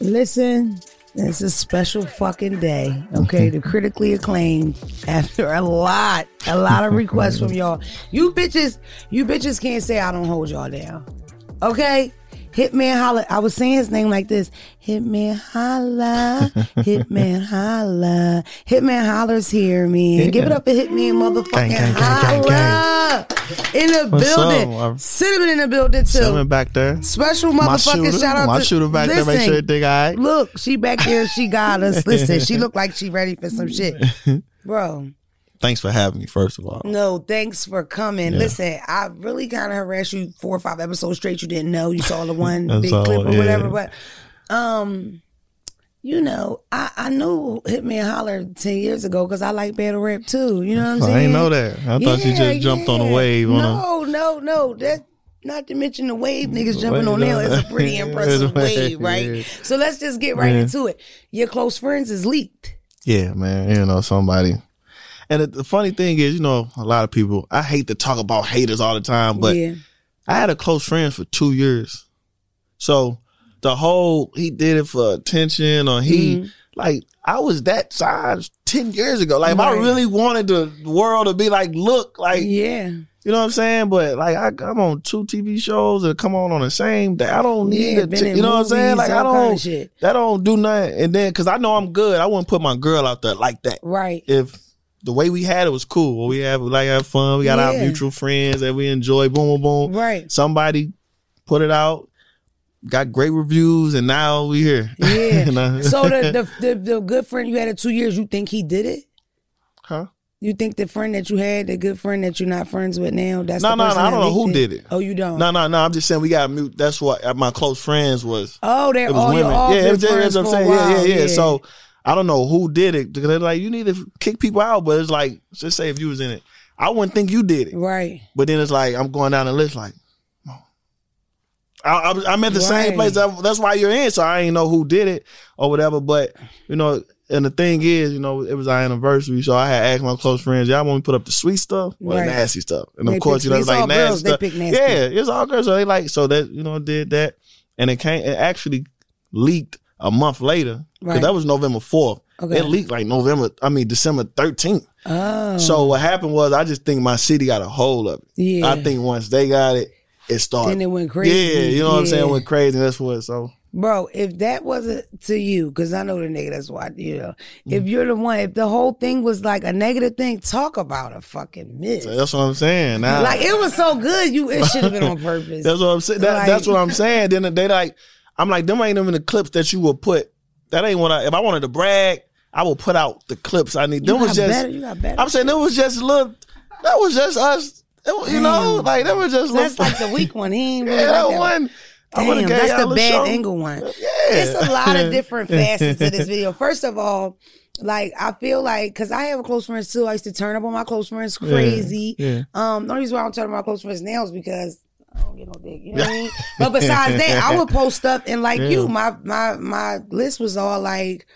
Listen, it's a special fucking day, okay? the critically acclaimed after a lot, a lot of requests from y'all. You bitches, you bitches can't say I don't hold y'all down, okay? Hitman holla. I was saying his name like this. Hitman holla. Hitman holla. Hitman Holla's here, man. Give it up for Hitman motherfucking Gang, gang, gang, gang, holla. In the What's building. up? Cinnamon in the building too. Cinnamon back there. Special My motherfucking shooter, shout out my to shooter back there. Make Listen, sure everything all right. Look, she back there. She got us. Listen, she looked like she ready for some shit, bro. Thanks for having me. First of all, No, thanks for coming. Yeah. Listen, I really kind of harassed you four or five episodes straight. You didn't know. You saw the one big all, clip or yeah. whatever. But, um, you know, I I knew Hitman Holla ten years ago because I like battle rap too. You know what I'm saying? I ain't know that. I thought you just jumped on a wave. On a, No, no, no. That not to mention the wave niggas jumping on there. It's a pretty impressive wave, wave, right? yeah. So let's just get right Yeah. into it. Your close friends is leaked. yeah, man. You know somebody. And the, the funny thing is, you know, a lot of people. I hate to talk about haters all the time, but yeah, I had a close friend for two years. So the whole he did it for attention or he Mhm. like I was that size ten years ago. Like if I really wanted the world to be like, look, like yeah, you know what I'm saying? But like I, I'm on two TV shows that come on on the same day. I don't need yeah. you know what I'm saying? Like I all kind of don't. That don't do nothing. And then because I know I'm good, I wouldn't put my girl out there like that. Right. If the way we had it was cool, we have we like have fun. We got our mutual friends that we enjoy. Boom, boom, boom. Right. Somebody put it out, got great reviews, and now we here. Yeah. You know? so the, the the the good friend you had in two years, you think he did it? huh? You think the friend that you had, the good friend that you're not friends with now, that's No, no, no. I don't know who did it. Oh, you don't. No, no, no. I'm just saying we got mute. That's what my close friends was. Oh, they're It was all women. all yeah, good friends what I'm saying. Yeah, yeah, yeah, So I don't know who did it because they're like, you need to kick people out. But it's like, just say if you was in it, I wouldn't think you did it. right. But then it's like I'm going down the list like. I, I, I'm at the same place. That, that's why you're in. So I ain't know who did it or whatever. But you know, and the thing is, you know, it was our anniversary, so I had asked my close friends, y'all want me to put up the sweet stuff or Right. the nasty stuff? And They of course, pick you know, it's like nasty girls, they stuff. pick nasty. Yeah, it's all girls. So they like, so that you know, did that, and it came. It actually leaked a month later because Right. that was November fourth. Okay. It leaked like November. I mean December thirteenth. Oh. So what happened was, I just think my city got a hold of it. yeah. I think once they got it, it started. then it went crazy. Yeah, you know what I'm saying? Yeah. Went crazy. That's what. So Bro, if that wasn't to you, because I know the nigga that's why, you know, if mm-hmm. you're the one, if the whole thing was like a negative thing, talk about a fucking miss. that's what I'm saying. Now, Like it was so good, you it should have been on purpose. that's what I'm saying. That, Like- that's what I'm saying. Then they like, I'm like, them ain't even the clips that you would put. That ain't what I. If I wanted to brag, I will put out the clips I need. you Them was just. better. You got better. I'm saying it was just little. That was just us. It you know, like that was just. that's like the weak one. He ain't really yeah, like that one. Damn, that's the bad show. angle one. Yeah, It's a lot of different facets to this video. First of all, like I feel like because I have a close friends too. I used to turn up on my close friends crazy. Yeah. Um, the only reason why I don't turn up on my close friends now is because I don't get no dick. You know what I mean? But besides that, I would post stuff and like Yeah. you, my my my list was all like.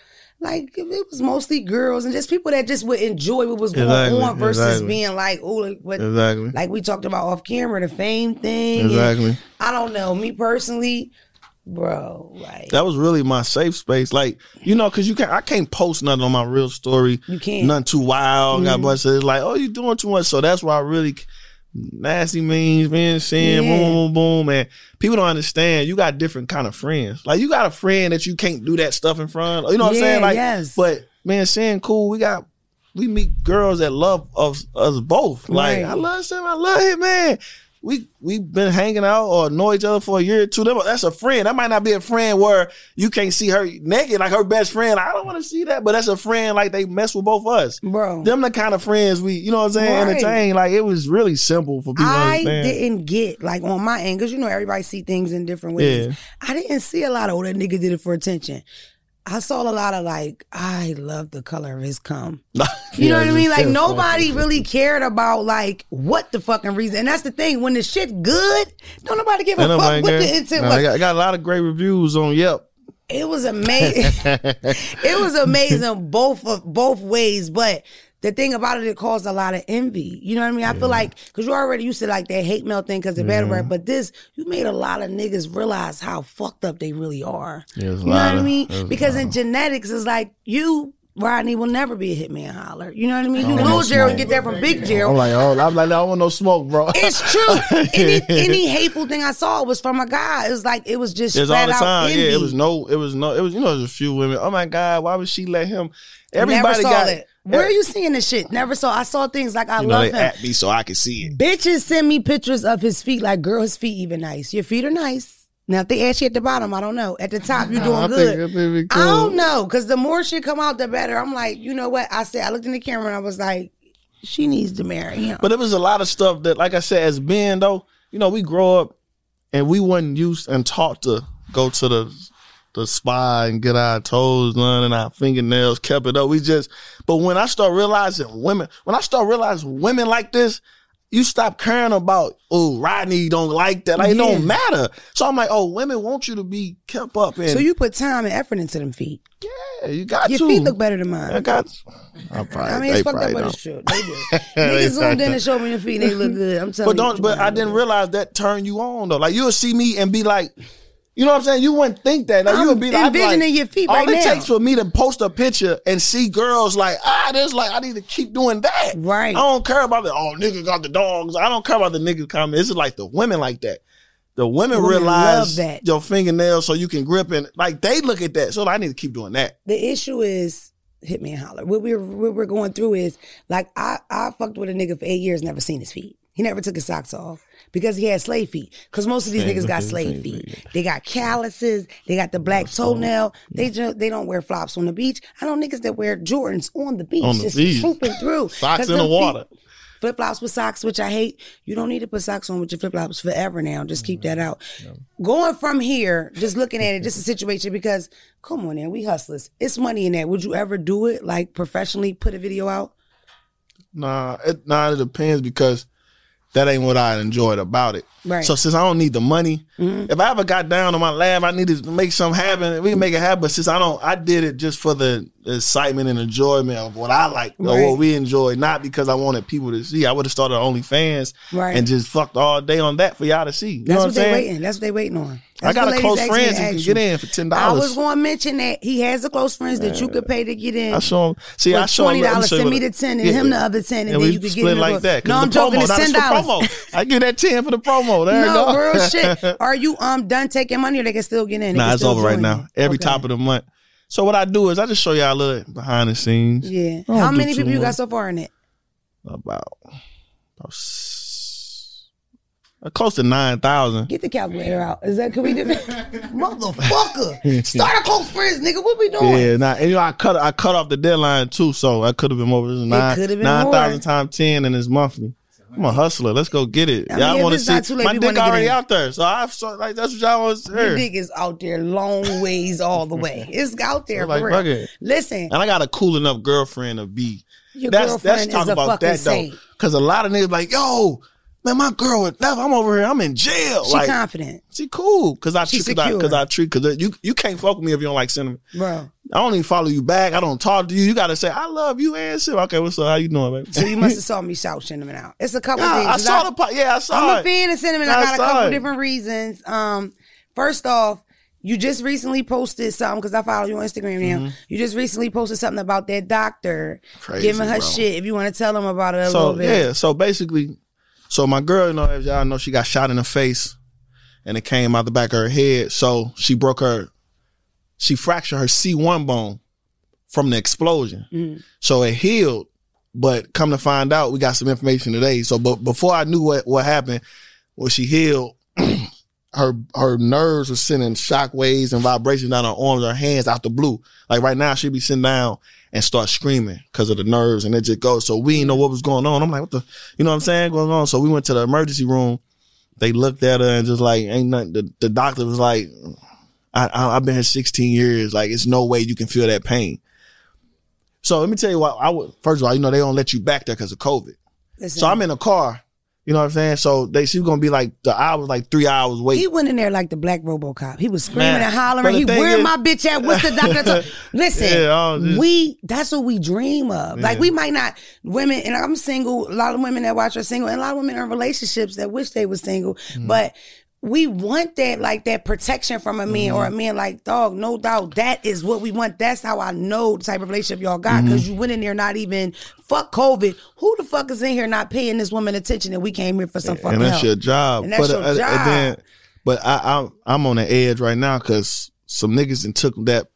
Like it was mostly girls and just people that just would enjoy what was going Exactly, on versus exactly. being like, oh, like, what, Exactly. like we talked about off camera, the fame thing. Exactly. I don't know. Me personally, bro, like That was really my safe space. Like, you know, cause you can't I can't post nothing on my real story. you can't. Nothing too wild. Got Mhm. a bunch of it's like, oh, you doing too much. So that's why I really nasty means, man, saying Yeah. boom, boom, boom, and people don't understand. You got different kind of friends. Like you got a friend that you can't do that stuff in front of. You know what I'm saying? Like, yes. but man, saying cool, we got we meet girls that love us, us both. Like Right. I love Sam, I love him, man. We we been hanging out or know each other for a year or two. That's a friend. That might not be a friend where you can't see her naked, like her best friend. I don't want to see that, but that's a friend like they mess with both of us. bro. Them the kind of friends we, you know what I'm saying, Right. entertain. Like it was really simple for people I didn't get like on my end because you know everybody see things in different ways. Yeah. I didn't see a lot of oh that nigga did it for attention. I saw a lot of like I love the color of his cum. You know what I mean? Like nobody really cared about like what the fucking reason. And that's the thing when the shit good, don't nobody give a fuck what the intent was. I got, I got a lot of great reviews on Yelp. It was amazing. it was amazing both of both ways, but the thing about it, it caused a lot of envy. You know what I mean? I feel like because you already used to like that hate mail thing because of battle rap, but this you made a lot of niggas realize how fucked up they really are. Yeah, it was a you know what I mean? it was a Because in genetics, it's like you. Rodney will never be a Hitman Holla. You know what I mean? You don't little no Gerald get that from Big Gerald. I'm like, oh, I'm like, I don't want no smoke, bro. It's true. any any hateful thing I saw was from a guy. It was like it was just It's all the time. envy. Yeah, it was no, it was no, it was you know, there's a few women. Oh my god, why would she let him? Everybody got it. Where are you seeing this shit? Never saw. I saw things like I You know, love him. at me so I can see it. Bitches send me pictures of his feet. Like, girl, his feet even nice. Your feet are nice. Now, if they ask you at the bottom, I don't know. At the top, you're doing I good. think, I don't know, because the more shit come out, the better. I'm like, you know what? I said, I looked in the camera and I was like, she needs to marry him. But it was a lot of stuff that, like I said, as men though, you know, we grow up and we wasn't used and taught to go to the the spa and get our toes done and our fingernails kept it up. We just, but when I start realizing women, when I start realizing women like this, you stop caring about, oh, Rodney don't like that. Like, it don't matter. So I'm like, oh, women want you to be kept up. And so you put time and effort into them feet. yeah, you got Your to. feet look better than mine. I got. I, probably, I mean, it's fucked up, but it's true. They do. Niggas zoomed in and showed me your feet. They look good. I'm telling But you. don't. But I didn't realize that turned you on though. Like you'll see me and be like, you know what I'm saying? You wouldn't think that. Like you I'm would be like, I'd like, envisioning your feet all right it now. takes for me to post a picture and see girls like, ah, there's like I need to keep doing that. Right. I don't care about the oh nigga got the dogs. I don't care about the niggas comment. It's like the women like that. The women, Women realize that. your fingernails so you can grip and like they look at that. So I need to keep doing that. the issue is Hitman Holla. What we're what we're going through is like I I fucked with a nigga for eight years, never seen his feet. He never took his socks off because he had slave feet. Because most of these Same niggas got slave feet. thing. They got calluses. They got the black toenail. They mm. just they don't wear flops on the beach. I know niggas that wear Jordans on the beach, On the just beach. trooping through. Socks in the water. Flip flops with socks, which I hate. You don't need to put socks on with your flip flops forever now. Just keep that out. Mm-hmm. Going from here, just looking at it, just a situation because come on, man, we hustlers. It's money in that. Would you ever do it like professionally? Put a video out? Nah, it, nah, it depends because that ain't what I enjoyed about it. Right. So since I don't need the money, mm-hmm. if I ever got down on my lab, I needed to make something happen. We can make it happen. But since I don't, I did it just for the excitement and enjoyment of what I like or what we enjoy, not because I wanted people to see. I would have started OnlyFans Right. and just fucked all day on that for y'all to see. You That's know what, what they waiting. That's what they waiting on. I got a close ask friends to who can get in for ten dollars. I was going to mention that he has a close friends that you could pay to get in. I show him. See, I For show twenty me dollars, send me the ten and Yeah. him the other ten, and And then we you could get split in like door. that. 'cause No, I'm joking. promo, It's not ten dollars. promo. I get that ten for the promo. There you No, go. real shit. Are you um done taking money, or they can still get in? They Nah, it's over right now. you? Every Okay. top of the month. So what I do is I just show y'all a little behind the scenes. Yeah. How many too people you got so far in it? About, about s- Uh, close to nine thousand. Get the calculator out. Is that can we do that? Motherfucker. Start a close friends, nigga. What we doing? Yeah, nah, and you know I cut I cut off the deadline too, so I could have been more. This is nine could have been nine more. thousand times ten, and it's monthly. I'm a hustler. Let's go get it. I mean, y'all want to see too late, my dick already out there, so I so like that's what y'all want to Your hear. dick is out there long ways all the way. It's out there Like, for fuck real. it. Listen, And I got a cool enough girlfriend to be. your that's girlfriend that's talk is a about fucking that though, saint. because a lot of niggas like, yo, man, my girl would never. I'm over here. I'm in jail. She like, confident, she cool because I treat because I, I treat because you you can't fuck with me if you don't like cinnamon. bro. I don't even follow you back. I don't talk to you. You got to say I love you and shit. Okay, what's up? How you doing, baby? So you must have saw me shout cinnamon out. It's a couple Yeah, things. I saw the po- yeah, I saw I'm a fan of cinnamon. I, I got a couple it. different reasons. Um, first off, you just recently posted something because I follow you on Instagram now. You just recently posted something about that doctor Mm-hmm. Crazy, giving her bro. shit. If you want to tell them about it a So little bit, yeah, so basically, so my girl, you know, as y'all know, she got shot in the face, and it came out the back of her head. So she broke her, she fractured her C one bone from the explosion. Mhm. So it healed, but come to find out, we got some information today. So, but before I knew what what happened, when she healed. Her her nerves were sending shock waves and vibrations down her arms, her hands out the blue. Like right now, she'd be sitting down and start screaming because of the nerves, and it just goes. So we didn't know what was going on. I'm like, what the, you know what I'm saying, going on. So we went to the emergency room. They looked at her and just like, ain't nothing. The, the doctor was like, I, I I've been here 16 years. Like, it's no way you can feel that pain. So let me tell you what. I would first of all, you know, they don't let you back there because of COVID. listen, So I'm in a car. You know what I'm saying? So they she was gonna be like the hours, like three hours wait. He went in there like the black RoboCop. He was screaming Man, and hollering. He where is- my bitch at? What's the doctor? talk-" Listen, Yeah, just- we that's what we dream of. Like we might not women, and I'm single. A lot of women that watch are single, and a lot of women are in relationships that wish they were single, Mm-hmm. but. We want that, like that protection from a man or a Mm-hmm. man, like dog. No doubt, that is what we want. That's how I know the type of relationship y'all got because Mm-hmm. you went in there not even fuck COVID. Who the fuck is in here not paying this woman attention? And we came here for some fucking and that's help. your job. And that's but your uh, job. And then, but I, I'm I'm on the edge right now because some niggas and took that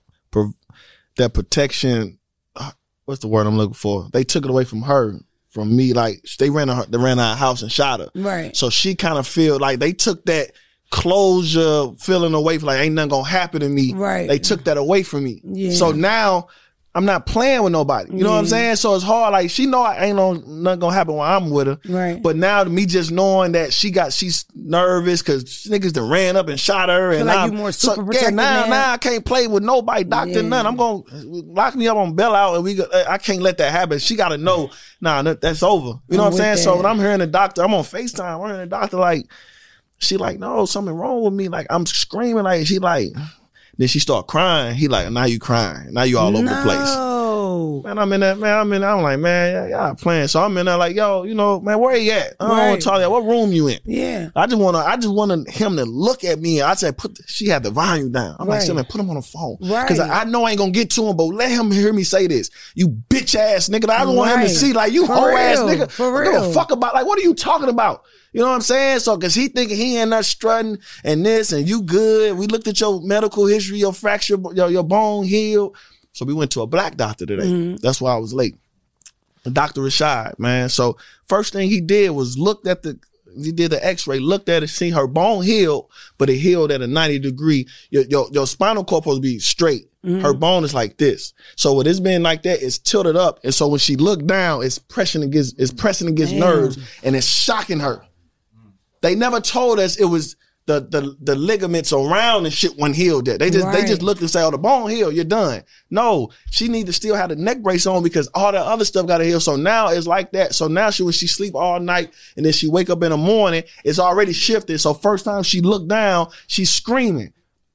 that protection. uh, What's the word I'm looking for? They took it away from her, from me. Like they ran her, they ran our house and shot her. Right. So she kind of feel like they took that closure feeling away from like ain't nothing gonna happen to me. Right. They took that away from me. Yeah. So now I'm not playing with nobody. You know what I'm saying? So it's hard. Like she know I ain't no nothing gonna happen when I'm with her. Right. But now me just knowing that she got she's nervous because niggas done ran up and shot her and like now, you more so, super yeah, now now? I can't play with nobody, doctor Yeah. none. I'm gonna lock me up on bail out and we go, I can't let that happen. She gotta know, nah, that, that's over. You know I'm what I'm saying? with So when I'm hearing the doctor, I'm on FaceTime, I'm hearing the doctor like she like, no, something wrong with me. Like I'm screaming, like she like then she start crying. He like, now you crying. Now you all over the place. Man, I'm in that, man, I'm in I'm like, man, y'all playing. So I'm in there like, yo, you know, man, where he at? I don't Right. want to talk you. What room you in? Yeah. I just wanna I just wanted him to look at me. I said, put the, she had the volume down. I'm like, Right. Simon, put him on the phone. Right. Cause I, I know I ain't gonna get to him, but let him hear me say this. You bitch ass nigga. I don't want him Right. to see like you whole ass nigga. For don't give a fuck about like what are you talking about? You know what I'm saying? So cause he thinking he ain't not strutting and this and you good. We looked at your medical history, your fracture, your, your bone healed. So we went to a black doctor today. Mm-hmm. That's why I was late. The Dr. Rashad, man. So first thing he did was looked at the he did the x-ray, looked at it, seen her bone healed, but it healed at a 90 degree. Your your, your spinal cord supposed to be straight. Her bone is like this. So with it's being like that, it's tilted up. And so when she looked down, it's pressing against it's pressing against Damn. nerves and it's shocking her. They never told us it was the the the ligaments around and shit when healed yet. They just they just looked and say, "Oh, the bone healed, you're done." No, she need to still have the neck brace on because all that other stuff got to heal. So now it's like that. So now she when she sleep all night and then she wake up in the morning, it's already shifted. So first time she looked down, she's screaming.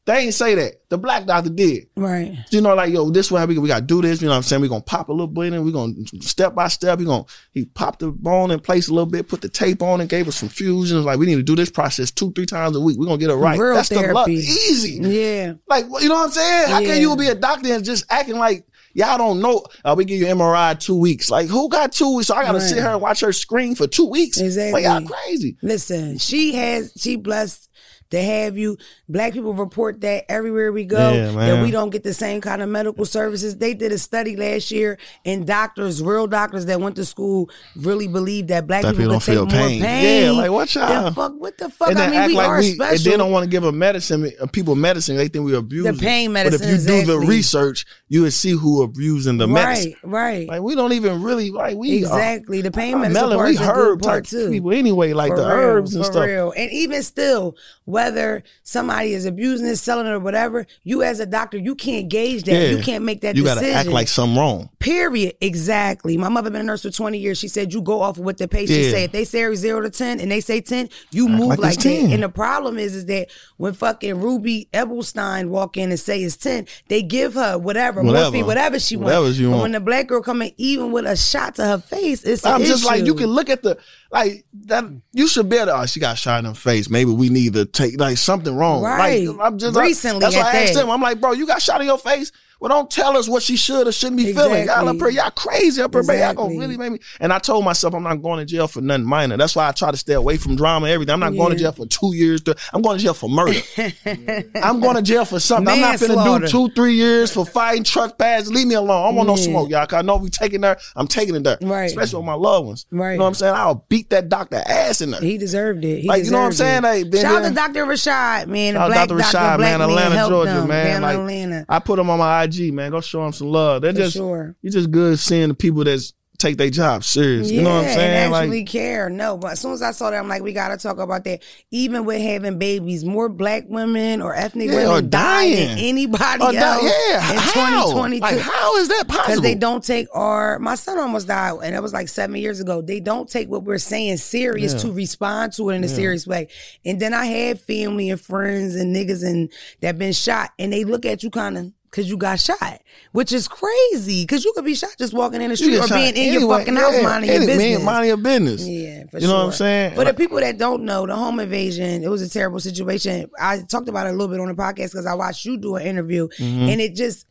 They ain't say that. The black doctor did. Right. You know, like, yo, this way we, we gotta do this. You know what I'm saying? We're gonna pop a little bit and we're gonna step by step. He gonna he popped the bone in place a little bit, put the tape on and gave us some fusions. Like, we need to do this process two, three times a week. We're gonna get it right. Real That's the luck. Easy. Yeah. Like, you know what I'm saying? How Yeah. can you be a doctor and just acting like y'all don't know? Uh, we give you MRI two weeks. Like, who got two weeks? So I gotta Right. sit here and watch her screen for two weeks. Exactly. Like, y'all crazy. Listen, she has she blessed to have you. Black people report that everywhere we go Yeah, that we don't get the same kind of medical services. They did a study last year, and doctors, real doctors that went to school, really believe that black people people don't take feel more pain. pain. Yeah, like, what y'all- fuck? What the fuck? and I mean, we like are we, special. and they don't want to give a medicine, uh, people medicine. They think we abuse The pain medicine, But if you do the research, you would see who abusing the medicine. right, right. Like we don't even really like we Exactly. The pain Are, medicine melon, part we herb type too. people anyway, like For the real, herbs and for stuff. real. And even still, whether somebody is abusing it, selling it, or whatever, you as a doctor, you can't gauge that. Yeah. You can't make that You decision. gotta act like something wrong. Period. Exactly. My mother been a nurse for 20 years. She said you go off of what the patient Yeah. say. If they say zero to 10 and they say 10, you move like like, that. 10. And the problem is, is that when fucking Ruby Ebelstein walk in and say it's 10, they give her whatever, Whatever. morphine, whatever she Whatever wants. she but want. when the black girl come in, even with a shot to her face, it's I'm just like you can look at the like that. Hmm. You should be able. To, oh, she got shot in the face. Maybe we need to take like something wrong. Right. Like, I'm just Recently Like, that's why I asked that. him. I'm like, bro, you got shot in your face. Well, don't tell us what she should or shouldn't be feeling. Y'all up Exactly. here, y'all crazy up here, baby. Y'all gonna really make me. And I told myself I'm not going to jail for nothing minor. That's why I try to stay away from drama and everything. I'm not going to jail for two years. To, I'm going to jail for murder. I'm going to jail for something. I'm not gonna do two, three years for fighting trespass. Leave me alone. I don't want no smoke, y'all. 'cause I know if we taking there, I'm taking it there. Right. Especially with my loved ones. Right. You know what I'm saying? I'll beat that doctor ass in there. He deserved it. He Like, you know what I'm saying? it. Like, Shout out to Dr. Rashad, man. The Shout out black Dr. doctor, Rashad, black man, Atlanta, Georgia, them man. Like, Atlanta. I put him on my IG, man. Go show them some love. They're For just, sure. you just good seeing the people that's take their job serious. you know what I'm saying? And Like, actually care. No, but as soon as I saw that, I'm like, we gotta talk about that. Even with having babies, more black women or ethnic Yeah, women or die than dying. anybody else yeah, in how? 2022. Like, how is that possible? because they don't take our my son almost died and that was like seven years ago they don't take what we're saying serious Yeah. to respond to it in a serious way and then i had family and friends and niggas and that been shot and they look at you kind of because you got shot which is crazy because you could be shot just walking in the street or being in your anyway. fucking house Yeah, minding your business Minding your business. yeah, for You know what I'm saying? For the people that don't know, the home invasion, it was a terrible situation. I talked about it a little bit on the podcast because I watched you do an interview, and it just,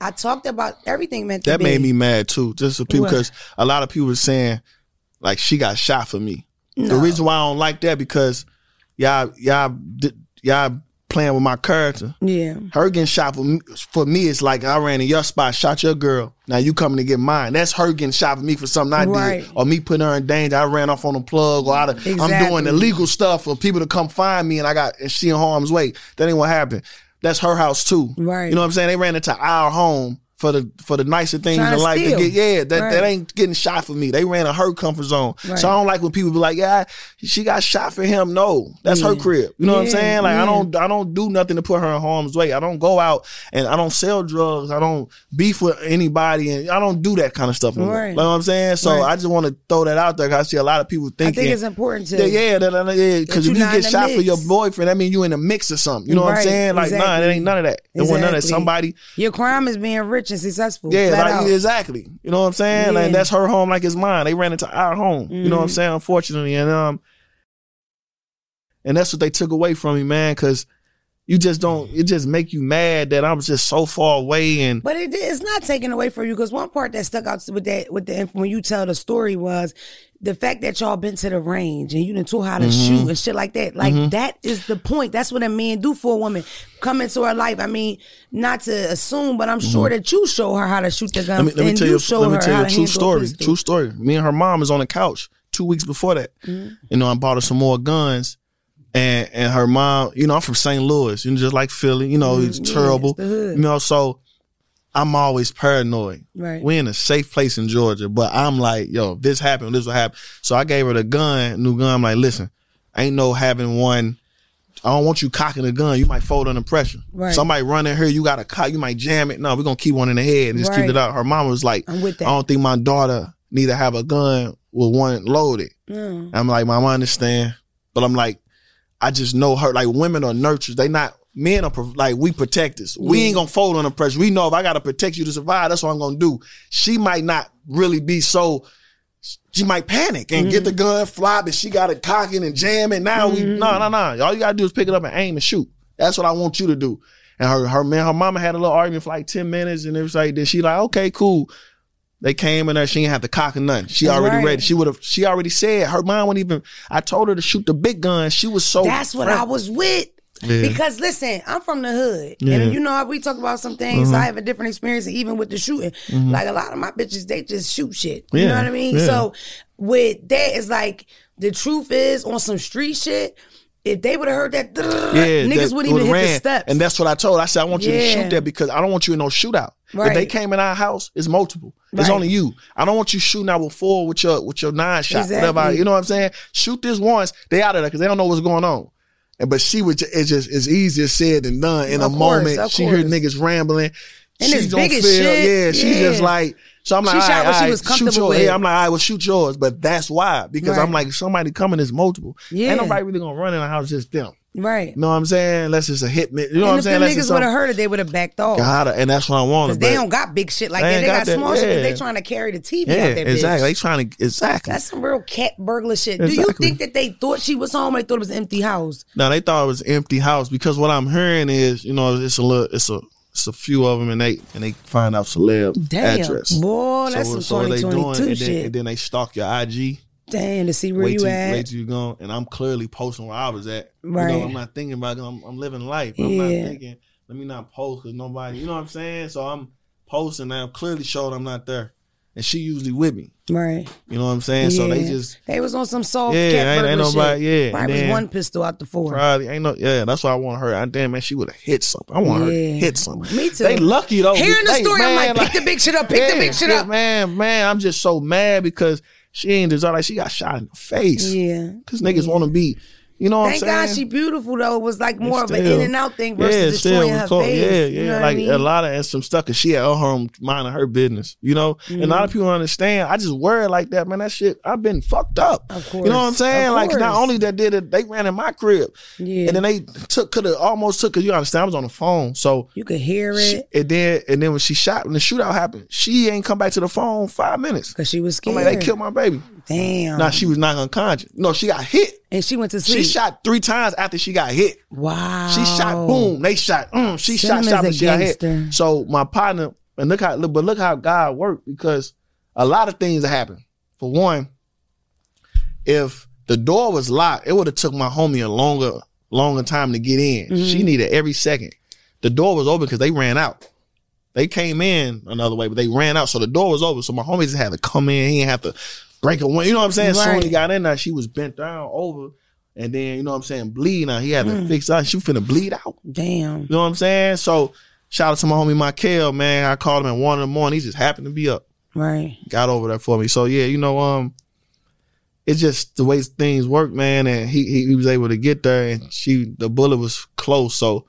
I talked about everything meant Mm-hmm. That made me mad too. Just because a lot of people were saying like she got shot for me. The reason why I don't like that because y'all y'all y'all playing with my character. Yeah. Her getting shot for me, for me is like I ran in your spot, shot your girl. Now you coming to get mine. That's her getting shot for me for something I Right. did, or me putting her in danger. I ran off on a plug, or I, I'm doing illegal stuff for people to come find me, and I got and she in harm's way. That ain't what happened. That's her house too. Right. You know what I'm saying? They ran into our home for the for the nicer things in life to get. Yeah, that, Right. that ain't getting shot for me. They ran in her comfort zone. Right. So I don't like when people be like, "Yeah, she got shot for him." No, that's her crib. You know what I'm saying? Like yeah. I don't I don't do nothing to put her in harm's way. I don't go out and I don't sell drugs. I don't beef with anybody, and I don't do that kind of stuff. Right. You know what I'm saying? So Right. I just want to throw that out there because I see a lot of people I thinking. think it's important to. yeah, yeah, that, yeah. Because if you get shot for your boyfriend, that means you in a mix or something. You know what I'm saying? Like, nah, it ain't none of that. It wasn't none of that. Somebody, Your crime is being rich and successful. yeah, like, out. exactly. You know what I'm saying? Yeah. Like that's her home, like it's mine. They ran into our home. You know what I'm Mhm. saying? Unfortunately, and um, and that's what they took away from me, man. Because you just don't. It just make you mad that I'm just so far away and. But it, it's not taken away from you because one part that stuck out with that with the when you tell the story was the fact that y'all been to the range and you done taught how to Mm-hmm. shoot and shit like that. Like that is the point. That's what a man do for a woman. Come into her life. I mean, not to assume, but I'm sure that you show her how to shoot the gun. Mm-hmm. Let me, let me and tell you you. show Let me her tell you a true story. True story. Me and her mom is on the couch two weeks before that. Mm-hmm. You know, I bought her some more guns. And and her mom, you know, I'm from St. Louis, you know, just like Philly, you know, it's Mm-hmm. yeah, terrible. it's. You know, so I'm always paranoid. Right. We in a safe place in Georgia, but I'm like, yo, this happened, this will happen. So I gave her the gun, new gun. I'm like, listen, ain't no having one. I don't want you cocking the gun. You might fold under pressure. Right. Somebody running here, you got a cock. You might jam it. No, we're gonna keep one in the head and just keep it out. Her mom was like, I'm with that. I don't think my daughter need to have a gun with one loaded. Mm. I'm like, Mom, I understand, but I'm like, I just know her. Like women are nurturers. They not men are like we protectors. We ain't mm-hmm. gonna fold under pressure. We know if I gotta protect you to survive, that's what I'm gonna do. She might not really be so. She might panic and get the mm-hmm. gun flop, and she got it cocking and jamming. Now we no no no. All you gotta do is pick it up and aim and shoot. That's what I want you to do. And her her man, her mama had a little argument for like ten minutes, and it was like then she like okay cool. They came in there. She ain't have to cock or nothing. She already right. ready. She would have. She already said her mom wouldn't even. I told her to shoot the big gun. She was so. That's what I was with. Yeah. Because listen, I'm from the hood, Yeah. Mm-hmm. and you know we talk about some things. I have a different experience, even with the shooting. Like a lot of my bitches, they just shoot shit. You Yeah. know what I mean? So with that, it's like the truth is on some street shit. If they would have heard that, Yeah, niggas wouldn't even would've hit the steps. And that's what I told. I said I want you to shoot that because I don't want you in no shootout. If they came in our house, it's multiple. It's only you. I don't want you shooting out with four with your with your nine shot, whatever. Exactly. You know what I'm saying? Shoot this once. They out of there because they don't know what's going on. And but she would. It's just it's easier said than done. In Of a course, moment, she heard niggas rambling. And She don't feel- shit. Yeah, she's Yeah. just like. So I'm like, She all shot right, what she all right, was shoot yours. with. Yeah, I'm like, I will shoot yours, but that's why because I'm like, somebody coming is multiple. Yeah. Ain't nobody really gonna run in the house just them. Right. You know what I'm saying? Unless it's a hit. You know what I'm if saying? the Unless niggas would have heard it, they would have backed off. God, and that's what I wanted. Because they don't got big shit like They that. They got got, that, small shit, but they trying to carry the TV yeah, out there. exactly. They trying to exactly. That's some real cat burglar shit. Do you think that they thought she was home or they thought it was an empty house? no, they thought it was an empty house because what I'm hearing is, you know, it's a little, it's a, it's a few of them, and they and they find out celeb Damn. address. Boy, that's some what they 2022 and shit. then, and then they stalk your IG. Damn, to see where wait you till at. wait till you go, and I'm clearly posting where I was at. You Right. know, I'm not thinking about. it. I'm, I'm living life. I'm not Yeah. thinking. Let me not post because nobody. You know what I'm saying? So I'm posting. and I'm clearly showing I'm not there. and she usually with me. Right. You know what I'm saying? So they just They was on some soft Yeah, ain't- ain't nobody- shit. yeah, Probably and was one pistol out the four. probably ain't no yeah. That's why I want her. I damn man, she would have hit something. I want her to hit something. Me too. They lucky though. Hearing the They- story, I'm man, like, pick the big shit up, pick the big shit yeah, up. Man, man, I'm just so mad because she ain't deserve like she got shot in the face. Yeah. Cause niggas want to be, you know what Thank I'm saying? God she beautiful though. It was like more of an in and out thing versus yeah, destroying still her face. Yeah, You yeah. know like I mean? a lot of and some stuff cause she at her home minding her business, you know? And a lot Mm-hmm. of people understand. I just worry like that, man. That shit, I've been fucked up. Of You know what I'm saying? Like not only that did it, they ran in my crib. Yeah. And then they took could have almost took cause you understand I was on the phone. So You could hear she, it and then and then when she shot when the shootout happened, she ain't come back to the phone five minutes. because she was I'm scared. like, they killed my baby. Damn. Now she was not unconscious. No, she got hit. and she went to sleep. She shot three times after she got hit. Wow. She shot, boom. They shot, mm, she shot, Cinnamon's shot, but she got hit. So my partner, and look how, look, but look how God worked because a lot of things happen. For one, if the door was locked, it would have took my homie a longer, longer time to get in. Mm-hmm. She needed every second. The door was open because they ran out. They came in another way, but they ran out. So the door was open. So my homie just had to come in. He didn't have to break a window. You know what I'm saying? Soon Right. he got in there, she was bent down over. And then, you know what I'm saying, bleeding out. He had Mm. to fix that. She was finna bleed out. Damn. You know what I'm saying? So shout out to my homie Michael, man. I called him at one in the morning. He just happened to be up. Right. Got over there for me. So yeah, you know, um, it's just the way things work, man. And he, he he was able to get there, and she the bullet was close, so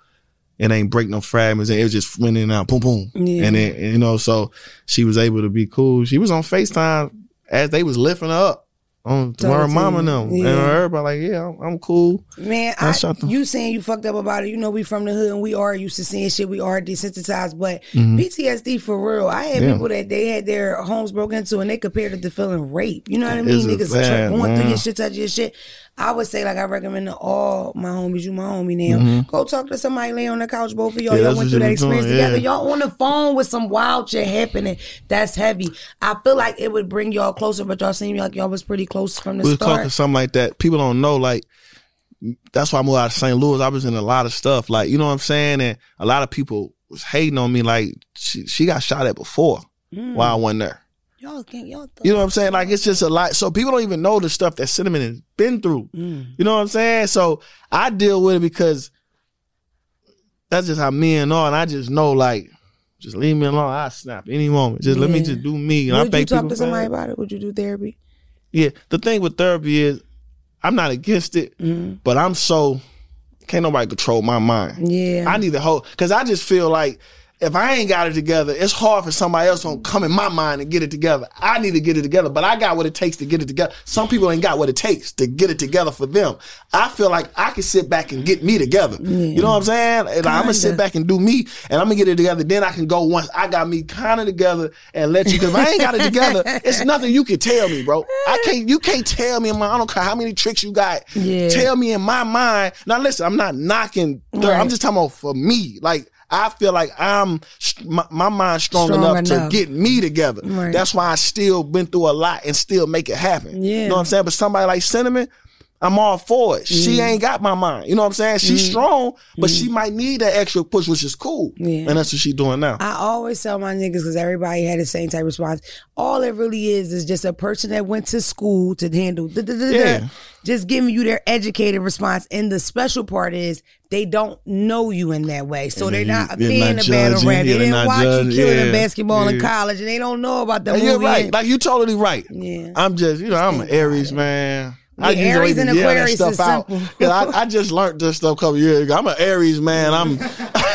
it ain't break no fragments, and it was just went in and out, boom, boom, Yeah. and then and, you know, so she was able to be cool. She was on Facetime as they was lifting her up on to her mama and them, Yeah. and everybody like, yeah, I'm, I'm cool. Man, I I, shot them. you saying you fucked up about it. You know we from the hood and we are used to seeing shit. We are desensitized, but Mm-hmm. PTSD for real. I had Yeah. people that they had their homes broken into and they compared it to feeling rape. You know what I mean? Niggas fact, tra- going through man. your shit, touching your shit. I would say like I recommend to all my homies, you my homie now. Go talk to somebody, lay on the couch, both of y'all. Mm-hmm. Yeah, y'all went through that be doing, experience together. yeah. Y'all on the phone with some wild shit happening. That's heavy. I feel like it would bring y'all closer, but y'all seem like y'all was pretty close from the we start. talking something like that. People don't know, like, that's why I moved out of St. Louis. I was in a lot of stuff, like, you know what I'm saying? And a lot of people was hating on me, like, she, she got shot at before Mm. while I wasn't there. Y'all can't y'all You know what I'm saying? Like, it's just a lot. So people don't even know the stuff that Cinnamon has been through. Mm. You know what I'm saying? So I deal with it because that's just how men are. And I just know, like, just leave me alone. I snap any moment. Just let me just do me. And I Would you think talk to somebody about it? Would you do therapy? Yeah, the thing with therapy is I'm not against it, Mm-hmm. but I'm so can't nobody control my mind. Yeah. I need to hold because I just feel like if I ain't got it together, it's hard for somebody else to come in my mind and get it together. I need to get it together, but I got what it takes to get it together. Some people ain't got what it takes to get it together for them. I feel like I can sit back and get me together. You know what I'm saying? And I'm gonna sit back and do me, and I'm gonna get it together. Then I can go once I got me kind of together and let you. Because if I ain't got it together, it's nothing you can tell me, bro. I can't. You can't tell me in my. I don't care how many tricks you got. Yeah. Tell me in my mind. Now listen, I'm not knocking. Right. I'm just talking about for me. Like I feel like I'm my, my mind's strong, Strong enough, enough. to get me together. Right. That's why I still been through a lot and still make it happen. Yeah. You know what I'm saying? But somebody like Cinnamon, I'm all for it. She Mm. ain't got my mind. You know what I'm saying? She's strong, but she might need that extra push, which is cool. Yeah. And that's what she's doing now. I always tell my niggas because everybody had the same type of response. All it really is is just a person that went to school to handle. da- da- da- da, Yeah. Just giving you their educated response. And the special part is they don't know you in that way. So And they're not you- being not a battle rap. They didn't watch judging. you killing in Yeah. basketball in college and they don't know about the And movie. you're right. Like you're totally right. Yeah. I'm just, you know, I'm an Aries man. I Yeah, Aries and yell that Aquarius stuff is out. I, I just learned this stuff a couple years ago. I'm an Aries man. I'm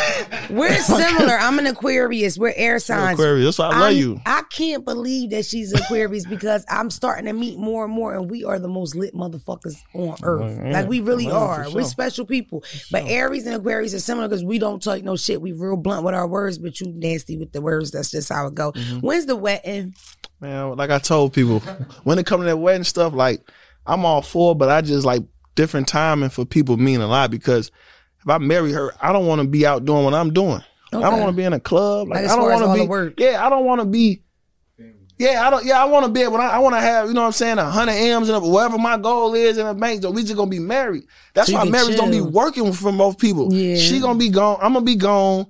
We're similar. I'm an Aquarius. We're air signs. Aquarius. That's why I love I'm- you. I can't believe that she's an Aquarius because I'm starting to meet more and more, and we are the most lit motherfuckers on earth. Like we really are. We're special people. But Aries and Aquarius are similar because we don't talk no shit. We real blunt with our words, but you nasty with the words. That's just how it go. Mm-hmm. When's the wedding? Man, like I told people, when it comes to that wedding stuff, like I'm all for, but I just like different timing for people mean a lot because if I marry her, I don't want to be out doing what I'm doing. I don't want to be in a club. Like, Like, I don't want to be. work. Yeah, I don't want to be. Yeah, I don't. Yeah, I want to be able. I, I want to have. You know what I'm saying? A hundred m's and whatever my goal is in a bank. So we just gonna be married. That's So why marriage don't be working for most people. Yeah. She gonna be gone. I'm gonna be gone.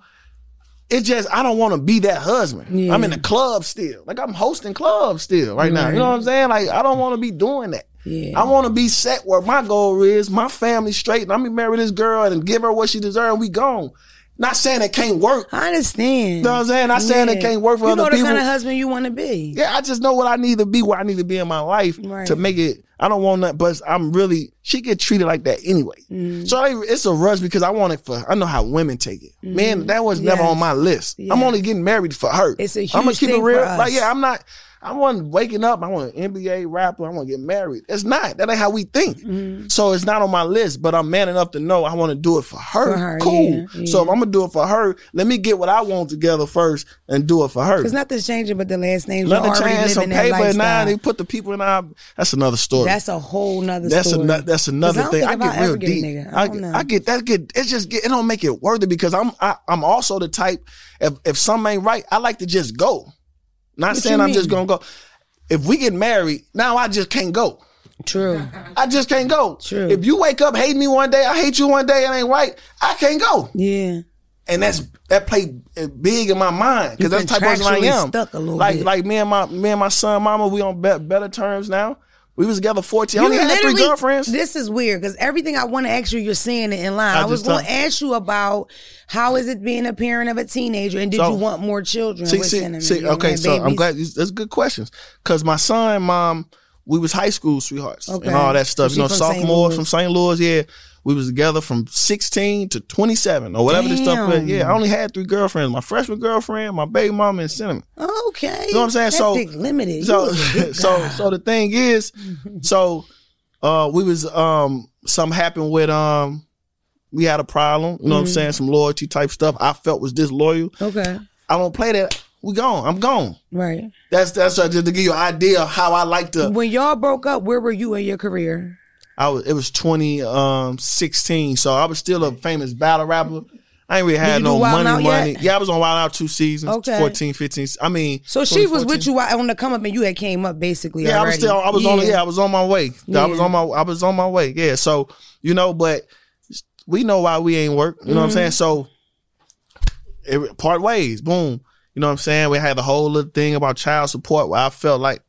it just I don't want to be that husband. Yeah. I'm in the club still. Like I'm hosting clubs still right now. You know what I'm saying? Like I don't want to be doing that. Yeah. I want to be set where my goal is, my family straight, and I'm gonna marry this girl and give her what she deserves. and We gone. Not saying it can't work. I understand. You know what I'm saying? Not saying it can't work for you other people. You know the kind of husband you want to be. Yeah, I just know what I need to be, where I need to be in my life Right. to make it. I don't want that, but I'm really she get treated like that anyway. Mm. So I, it's a rush because I want it for. I know how women take it. Man, that was never Mm-hmm. On my list. I'm only getting married for her. It's a I'm gonna huge keep thing it real. Like yeah, I'm not. I wasn't waking up. I want an NBA rapper. I want to get married. It's not. That ain't how we think. Mm-hmm. So it's not on my list. But I'm man enough to know I want to do it for her. For her, cool. yeah, yeah. So if I'm gonna do it for her, let me get what I want together first and do it for her. Because nothing's changing but the last names. Let You're change some paper and now they put the people in our. That's another story. That's a whole nother that's story. that's another I thing. I get real get deep. nigga. I, I get. I get that. Get it's just get it don't make it worth it because I'm I, I'm also the type if if something ain't right, I like to just go. Not What saying I'm just gonna go. If we get married, now I just can't go. True. I just can't go. True. If you wake up hating me one day, I hate you one day, it ain't right. I can't go, Yeah. and that's that played big in my mind because that's the type of person I am. stuck a little like bit. like me and my me and my son, mama, we on be- better terms now. We was together 14. I only had three girlfriends. This is weird because everything I want to ask you, you're saying it in line. I I, was going to ask you about how is it being a parent of a teenager, and did So- you want more children? See, with see, see. Okay, so I'm glad. That's good questions. Because my son mom, we was high school sweethearts Okay. and all that stuff. You know, sophomores from St. Louis. Yeah, we was together from 16 to 27 or whatever this stuff. was. Yeah, I only had three girlfriends: my freshman girlfriend, my baby mama, and cinnamon. Okay. You know what I'm saying? That So- limited. So, You was a good so, so the thing is, so, uh, we was um, something happened with um, we had a problem. You know what Mm-hmm. I'm saying? Some loyalty type stuff. I felt was disloyal. okay. I don't play that. We gone. I'm gone. Right. That's that's uh, just to give you an idea of how I like to. When y'all broke up, where were you in your career? I was it was 2016, um, so I was still a famous battle rapper. I ain't really had no money, money. yet? Yeah, I was on Wild Out two seasons, Okay. 14, 15. I mean, So she was with you on the come up, and you had came up basically. Yeah, I was still. I was on. Yeah, I was on my way. Yeah. I was Yeah. on my. I was on my way. Yeah. So you know, but we know why we ain't work. You know what I'm saying? Mm-hmm. So it, part ways. Boom. You know what I'm saying? We had the whole little thing about child support where I felt like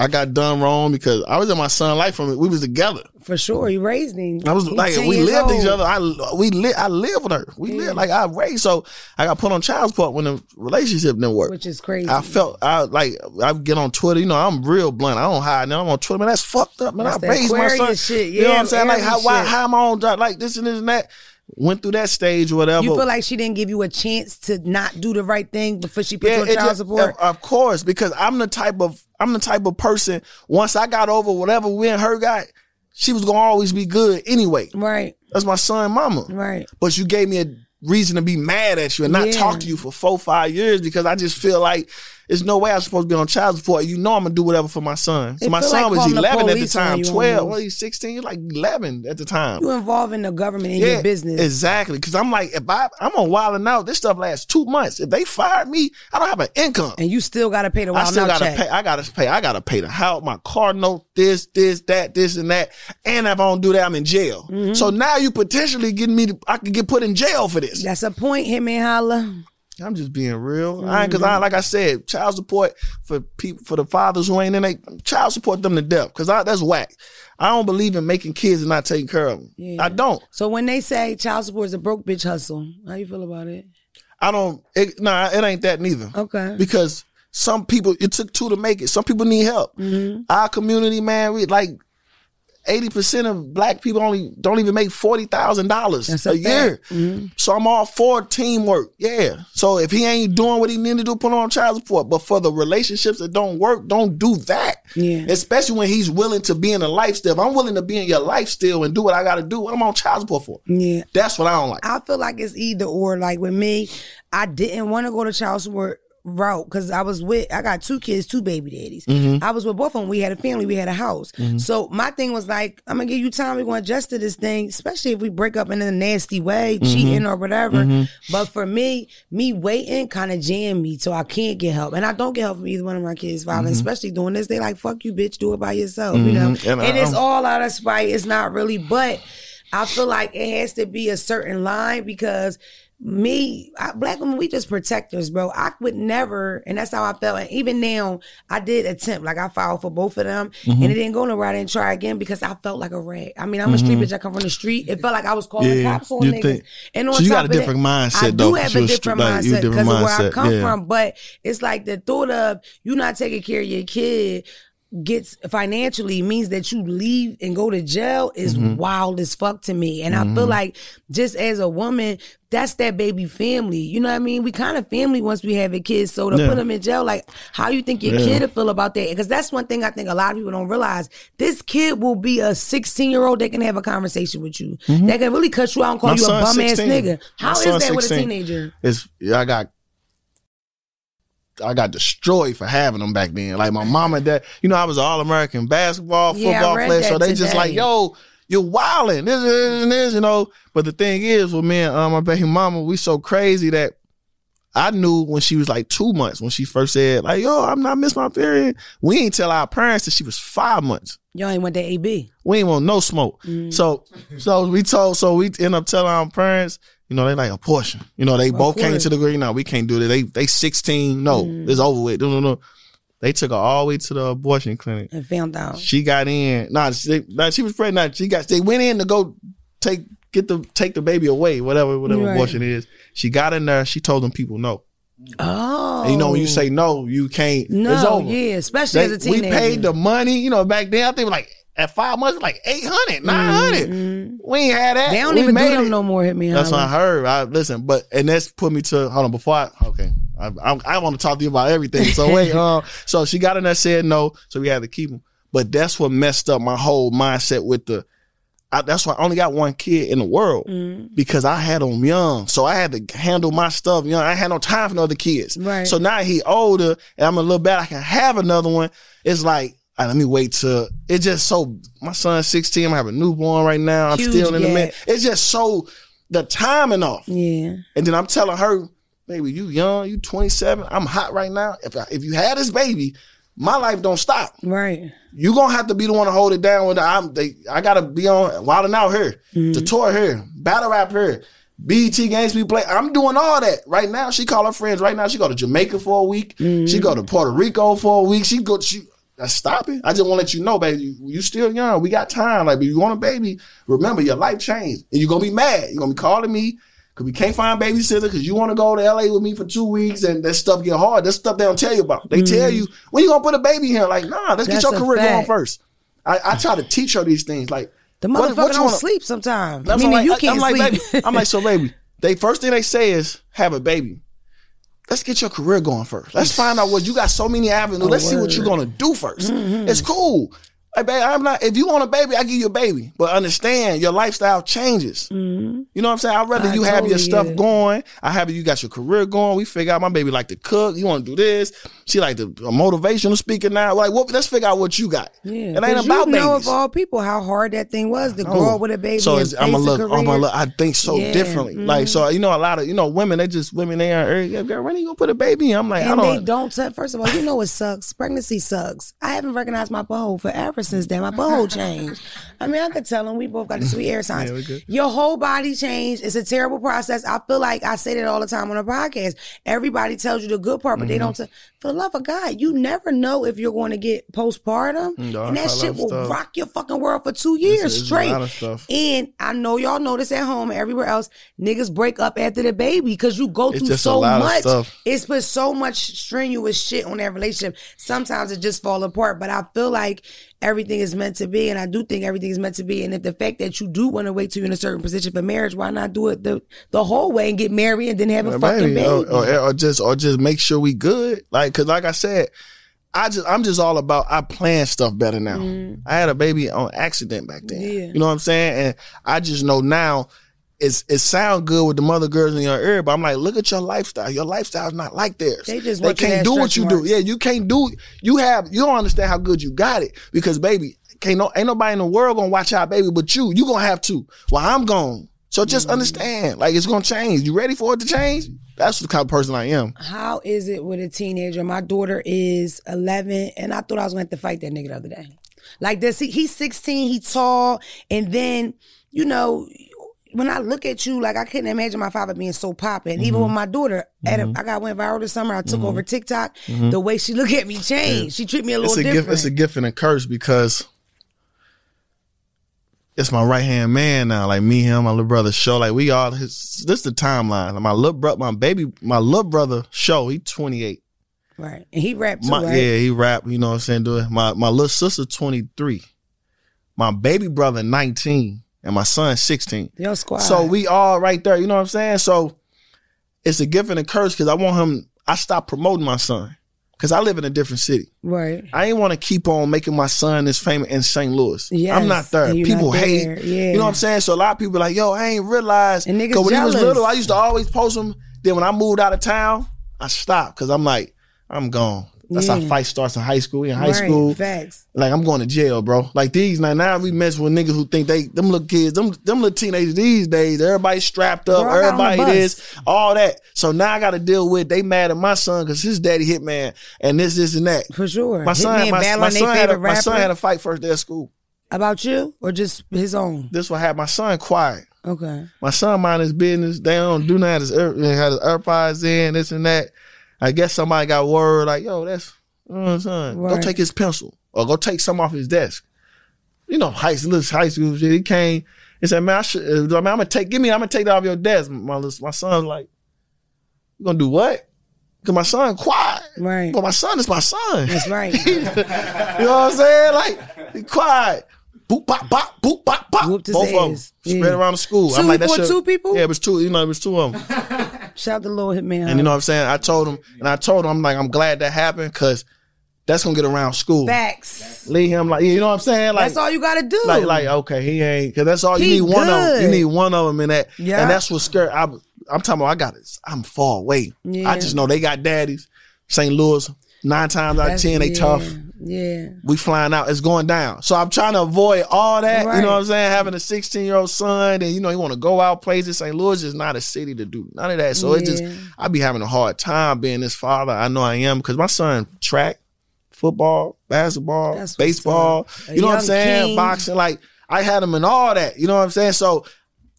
I got done wrong because I was in my son's life from it. We was together. for sure. You raised him. I was He like we lived each other. I we live. I live with her. We lived like I raised. So I got put on child support when the relationship didn't work. which is crazy. I felt I like I get on Twitter. You know, I'm real blunt. I don't hide. Now I'm on Twitter. Man, that's fucked up. Man, That's I raised my son. Shit. you know what Yeah, I'm saying? Like how why how am I on like this and this and that? Went through that stage whatever. you feel like she didn't give you a chance to not do the right thing before she put you on child support? Of, course, because I'm the type of I'm the type of person. Once I got over whatever we and her got, she was gonna always be good anyway. right, That's my son, mama. right. But you gave me a reason to be mad at you and not Yeah. talk to you for four, five years because I just feel like there's no way I'm supposed to be on child support. You know I'm gonna do whatever for my son. So It my son like was calling the 11 at the time, 12. almost. Well, he's 16. He's like 11 at the time. You involving the government in your business. exactly. Because I'm like, if I I'm on Wild 'N Out, this stuff lasts two months. If they fired me, I don't have an income. and you still got to pay the I still gotta check. pay. I gotta pay. I gotta pay the house, my car note, this, this, that, this, and that. And if I don't do that, I'm in jail. Mm-hmm. So now you potentially getting me. To, I could get put in jail for this. That's a point. Hitman Holla. I'm just being real. I ain't cause Mm-hmm. I like I said, child support for people for the fathers who ain't in they child support them to death. Cause I, that's whack. I don't believe in making kids and not taking care of them. Yeah. I don't. So when they say child support is a broke bitch hustle, how you feel about it? I don't. It, nah, it ain't that neither. Okay. Because some people it took two to make it. Some people need help. Mm-hmm. Our community, man, we like. Eighty percent of black people only don't even make forty thousand dollars a a year. Mm-hmm. So I'm all for teamwork. Yeah. So if he ain't doing what he need to do, put on child support. But for the relationships that don't work, don't do that. Yeah. Especially when he's willing to be in a lifestyle. If I'm willing to be in your lifestyle and do what I got to do, what am I on child support for? Yeah. That's what I don't like. I feel like it's either or. Like with me, I didn't want to go to child support route because I was with I got two kids, two baby daddies. Mm-hmm. I was with both of them. We had a family, we had a house. So my thing was like, I'm gonna give you time. We're gonna adjust to this thing, especially if we break up in a nasty way, Mm-hmm. cheating or whatever. But for me, me waiting kind of jammed me, so I can't get help, and I don't get help from either one of my kids' fathers. Especially doing this, they like, "Fuck you, bitch, do it by yourself," you know. Mm-hmm. And And, it's all out of spite. It's not really, but I feel like it has to be a certain line because me, I, black women, we just protectors, bro. I would never, and that's how I felt. And even now, I did attempt, like I filed for both of them, Mm-hmm. and it didn't go nowhere. I didn't try again because I felt like a rat. I mean, I'm a street bitch. I come from the street. It felt like I was calling Mm-hmm. Yeah, cops on you niggas. think- and on so you top got a of that, different mindset, I though, do 'cause have a different like, mindset because of where I come yeah. from. But it's like the thought of you not taking care of your kid gets financially means that you leave and go to jail is Mm-hmm. wild as fuck to me. And I feel like just as a woman, that's that baby family. You know what I mean? We kind of family once we have a kid. So to Yeah. put them in jail, like how you think your Yeah. kid will feel about that? Because that's one thing I think a lot of people don't realize. This kid will be a 16 year old that can have a conversation with you. That can really cut you out and call Mm-hmm. My you a bum ass 16. nigga. My How is son's that with a teenager? It's yeah, I got I got destroyed for having them back then. Like my mom and dad, you know, I was an all American basketball, football read player. So they just like, yo, you're wilding. This, this, and this, you know. But the thing is, with me and uh, my baby mama, we so crazy that I knew when she was like two months, when she first said, like, yo, I'm not missing my period. We ain't tell our parents that she was five months. Y'all ain't went to AB. We ain't want no smoke. So so we told so we end up telling our parents, you know, they like a abortion. You know, they both came to the agree. Now we can't do that. They they 16. No, mm. it's over with. No, no, no. They took her all the way to the abortion clinic. And found out. She got in. Nah, she, nah, she was pregnant. She got they went in to go take get the take the baby away, whatever, whatever Right. abortion is. She got in there, she told them people no. Oh. And you know when you say no, you can't it's no, over. yeah, especially They- as a teenager. we paid the money, you know, back then. I think like at five months, like 800, 900. We ain't had that. Mm-hmm. They don't We even do them it. no more. Hit me. That's what I heard. I listen, but and that's put me to hold on before I okay. I, I, I want to talk to you about everything. So wait, um, so she got in there said no, so we had to keep him. But that's what messed up my whole mindset with the. I, that's why I only got one kid in the world Mm-hmm. because I had him young, so I had to handle my stuff young. I had no time for no other kids. Right. So now he older and I'm a little bad. I can have another one. It's like. Right, let me wait till it's just so. My son's 16. I'm having a newborn right now. I'm Huge still in the gap. mid. It's just so the timing off. Yeah. And then I'm telling her, baby, you young, you 27. I'm hot right now. If I, if you had this baby, my life don't stop. Right. You're gonna have to be the one to hold it down. When I'm, they, I gotta be on wilding out here, mm-hmm. the tour here, battle rap here, BET games we play. I'm doing all that right now. She call her friends right now. She go to Jamaica for a week. Mm-hmm. She go to Puerto Rico for a week. She go. She uh, stop it. I just want to let you know, baby. You, you still young. We got time. Like, if you want a baby, remember your life changed, and you're gonna be mad. You're gonna be calling me. Cause we can't find babysitter because you want to go to LA with me for two weeks and that stuff get hard. That stuff they don't tell you about. They tell you when you gonna put a baby here. Like, nah, let's Mm. That's get your career going first. I, I try to teach her these things. Like The what- motherfucker what you don't wanna- sleep sometimes. That's Meaning what you can't I'm like, sleep. baby, I'm like, so baby, they first thing they say is have a baby. Let's get your career going first. Let's find out what you got so many avenues. Oh, Let's see what you're gonna do 1st mm-hmm. It's cool. Hey, baby, I'm not. If you want a baby, I give you a baby. But understand, your lifestyle changes. You know what I'm saying? I'd rather I you have your stuff going. I have you got your career going. We figure out my baby like to cook. You want to do this. She like the a motivational speaker now. Like, what? Let's figure out what you got. Yeah, it ain't about you know babies. of all people how hard that thing was to grow up with a baby. So I'm a look, I'm a look. I think so Yeah, mm-hmm. differently. Like so, you know, a lot of you know women. They just women. They are yeah, girl. When are you gonna put a baby in? I'm like, And I don't. They don't. First of all, you know it sucks. Pregnancy sucks. I haven't recognized my butthole forever since then. My butthole changed. I mean, I could tell them we both got the sweet air signs. Yeah. Your whole body changed. It's a terrible process. I feel like I say that all the time on a podcast. Everybody tells you the good part, but Mm-hmm. they don't. T- for the love of God, you never know if you're going to get postpartum, No, and that shit will stuff. rock your fucking world for two years it's a straight. lot of stuff. And I know y'all know this at home everywhere else. Niggas break up after the baby because you go It's through so much. It's put so much strenuous shit on that relationship. Sometimes it just fall apart. But I feel like everything is meant to be, and I do think everything is meant to be. And if the fact that you do want to wait till you're in a certain position for marriage, why not do it the the whole way and get married and then have a fucking Baby, or, or, or just or just make sure we good. Like, cause like I said, I just I'm just all about I plan stuff better now. I had a baby on accident back then. Mm. Yeah. You know what I'm saying? And I just know now. It's, it sound good with the mother girls in your ear, but I'm like, look at your lifestyle. Your lifestyle's not like theirs. They just they can't do what you do. Yeah, you can't do. You have. You don't understand how good you got it because, baby, can't no ain't nobody in the world gonna watch our baby but you. You gonna have to. Well, I'm gone. So just Mm. understand, like it's gonna change. You ready for it to change? That's the kind of person I am. How is it with a teenager? My daughter is 11, and I thought I was to have to fight that nigga the other day. Like this, he, he's 16, he tall, and then, you know, when I look at you, like I couldn't imagine my father being so popping. Mm-hmm. Even with my daughter, at a, I got went viral this summer. I took over TikTok. The way she look at me changed. She treat me a little Mm-hmm. it's a different. gift. It's a gift and a curse because it's my right hand man now. Like me, him, my little brother show. Like we all his. This the timeline. Like my little brother, my baby, my little brother show. He twenty eight. right, and he rapped too, My, right? Yeah, he rap. You know what I'm saying? Do it. My my little sister twenty three. My baby brother nineteen, and my son's sixteen. Yo, squad. So we all right there. You know what I'm saying? So it's a gift and a curse because I want him. I stopped promoting my son because I live in a different city. right. I ain't want to keep on making my son this famous in St. Louis. Yes, I'm not there. People not hate. Yeah. You know what I'm saying? So a lot of people like, yo, I ain't realized. And niggas Because when he was little, I used to always post him. Then when I moved out of town, I stopped because I'm like, I'm gone. That's how mm. fight starts in high school. In high right. school. Facts. Like I'm going to jail, bro. Like these now, now we mess with niggas who think they them little kids, them them little teenagers these days. Everybody strapped up, Bro, I got on the everybody this, all that. So now I got to deal with they mad at my son because his daddy hit man and this, this, and that. For sure. My son, Hitman my, my son had a, my son had a fight first day of school. About you or just his own? This what happened. My son quiet. Okay. My son mind his business. They don't do nothing. His had his AirPods in, this and that. I guess somebody got word like, yo, that's you know what I'm saying. Go take his pencil or go take some off his desk. You know, high school, high school shit. He came and said, man, I should, uh, I mean, I'm gonna take, give me, I'm gonna take that off your desk. My my son's like, you gonna do what? Cause my son quiet. Right. But my son is my son. That's right. You know what I'm saying? Like, he quiet. Boop, bop, bop, boop, bop, bop. Both of them ass. spread Yeah. around the school. Two I'm like, that for two people? Yeah, it was two. You know, it was two of them. Shout out to Lil Hitman. And you know what I'm saying? I told him, and I told him, I'm like, I'm glad that happened because that's gonna get around school. Facts. Leave him like, you know what I'm saying? Like, That's all you gotta do. like, like, okay, he ain't because that's all you He need. One of them. You need one of them in that. Yeah. And that's what scared. I, I'm talking about. I got it. I'm far away. Yeah. I just know they got daddies. St. Louis. Nine times out of ten, they yeah, tough. Yeah. we flying out. It's going down. So I'm trying to avoid all that. You know what I'm saying? Having a 16 year old son, and you know, you want to go out places. St. Louis is not a city to do none of that. So it just, Yeah. I be having a hard time being this father. I know I am because my son track, football, basketball, That's baseball. You know what I'm saying? king. Boxing. Like I had him in all that. You know what I'm saying? So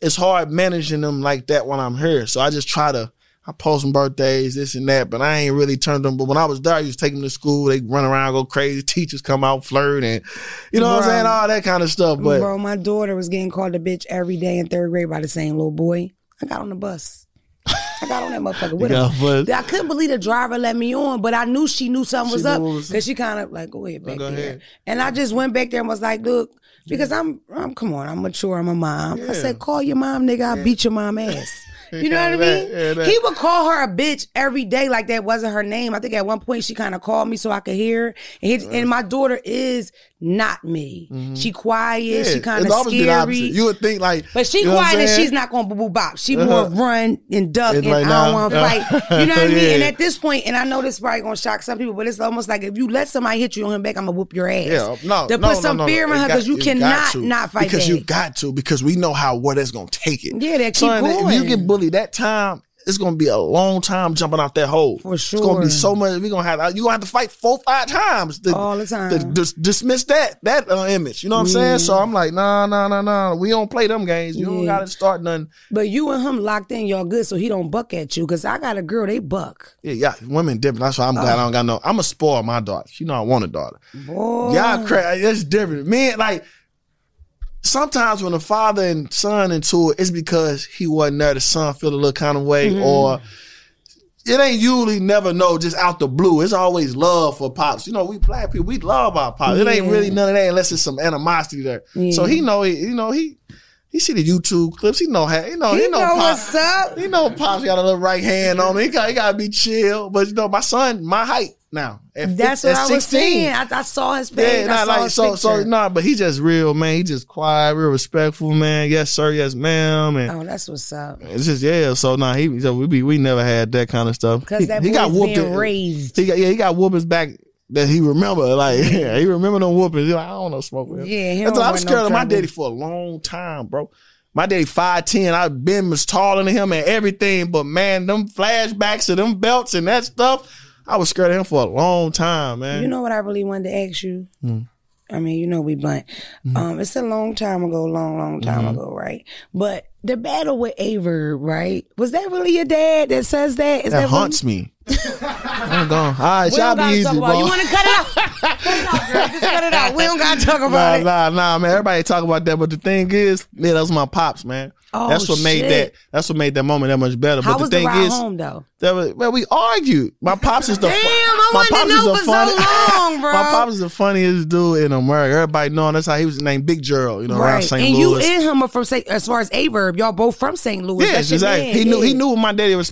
it's hard managing them like that when I'm here. So I just try to. I post some birthdays, this and that, but I ain't really turned them. But when I was there, I used to take them to school. They run around, go crazy. Teachers come out, flirt, and you know what I'm saying, all that kind of stuff. But Bro, my daughter was getting called a bitch every day in third grade by the same little boy. I got on the bus. I got on that motherfucker with Yeah, him. I couldn't believe the driver let me on, but I knew she knew something was She up because she kind of like go ahead back go there. ahead. And I just went back there and was like, look, because I'm, I'm come on, I'm mature, I'm a mom. I said, call your mom, nigga. I'll beat your mom ass. You know what I mean? yeah, that. He would call her a bitch every day, like that wasn't her name. I think at one point she kind of called me so I could hear. And, he, and my daughter is not me. She quiet. Mm-hmm. yeah, she kind of it's scary. You would think like, But she you quiet and she's not going to boo boo bop. She more run and duck And and I don't want to fight. You know what I mean? And at this point, and I know this probably going to shock some people, but it's almost like if you let somebody hit you on him back, I'm going to whoop your ass. Yeah, no, To no, put some no, fear in her because you got cannot not fight because you got to because we know how what that's gonna take it. Yeah, they keep Son, If you going. get bullied that time, it's gonna be a long time jumping out that hole. For sure, it's gonna be so much. We gonna have you gonna have to fight four five times to, All the time. to dis- dismiss that that uh, image. You know what I'm saying? So I'm like, nah, nah, nah, nah. We don't play them games. You don't gotta start nothing. But you and him locked in, y'all good, so he don't buck at you. Because I got a girl, they buck. Yeah, yeah. Women different. That's why I'm glad I don't got no. I'm a spoil my daughter. She know I want a daughter. Boy. Y'all crazy. That's different. Man, like sometimes when a father and son into it, it's because he wasn't there. The son feel a little kind of way, Mm-hmm. or it ain't usually never know just out the blue. It's always love for pops. You know, we black people, we love our pops. It ain't really none of that unless it's some animosity there. So he know, he, you know, he he see the YouTube clips. He know how, you know, He he, know, know what's up. He know pops got a little right hand on him. He got he got to be chill. But you know, my son, my height now. At That's fif- what at I was 16. saying. I, I saw his page. Yeah, not like so so picture. nah, but he just real man. He just quiet, real respectful man. Yes sir, yes ma'am, and Oh, that's what's up. it's just yeah. So nah, he so we be we never had that kind of stuff. Because he, that he boy's got whooped. being in- raised. He got yeah, he got whoopings back that he remember. Like yeah, he remember them whoopings. He like I don't know smoke with him. Yeah, he That's I was no scared of my daddy for a long time, bro. My daddy five ten. I been was taller than him and everything, but man, them flashbacks of them belts and that stuff, I was scared of him for a long time, man. You know what I really wanted to ask you? Hmm. I mean, you know we blunt. Mm-hmm. Um, it's a long time ago, long, long time ago, right? But the battle with Averb, right? Was that really your dad that says that? Is That that, haunts me. I'm gone. All right, We y'all be easy, bro. You want to cut it out? cut it out, girl. Just cut it out. We don't gotta talk about Nah, it. nah, nah, man. Everybody talk about that, but the thing is, yeah, that was my pops, man. Oh, that's what made that. That's what made that moment that much better. How but the the thing ride is, home though? that was, well, we argued. My pops is the Damn, my pops is the for so long, bro. my pops is the funniest dude in America. Everybody know that's how he was named Big Gerald. You know, around Right, St. Louis. And Louis. you and him are from St. As far as Averb, y'all both from St. Louis. Yes, That's exactly. man, he knew he knew what my daddy was.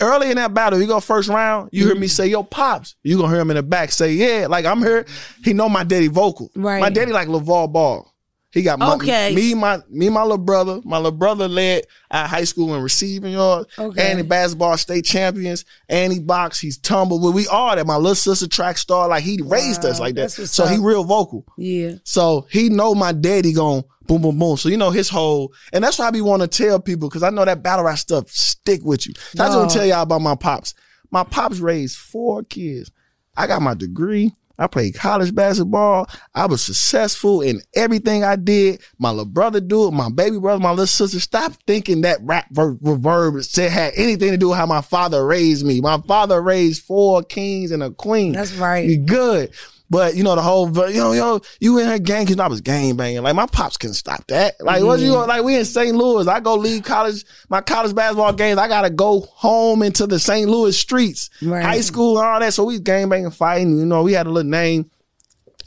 Early in that battle, you go first round, you hear me mm-hmm. say, "Yo, pops." You gonna hear him in the back say, "Yeah," like I'm here. He know my daddy vocal. Right. My daddy like LeVar Ball. He got my, Okay. me, my me, my little brother. My little brother led at high school in receiving yards, Okay. and he basketball state champions, and he boxed. He's tumbled. Well, we all that. My little sister track star, like he raised us like that. So he real vocal. Yeah. So he know my daddy going boom, boom, boom. So you know his whole, and that's why I be want to tell people because I know that battle rap stuff stick with you. So I just want to tell y'all about my pops. My pops raised four kids. I got my degree. I played college basketball. I was successful in everything I did. My little brother do it. My baby brother, my little sister. Stop thinking that rap ver- verb said had anything to do with how my father raised me. My father raised four kings and a queen. That's right. You good. But you know the whole you know yo you in her gang because I was gang banging. Like my pops couldn't stop that. Like what you like we in St. Louis. I go leave college my college basketball games. I gotta go home into the St. Louis streets. Right. high school and all that. So we gang banging fighting you know we had a little name.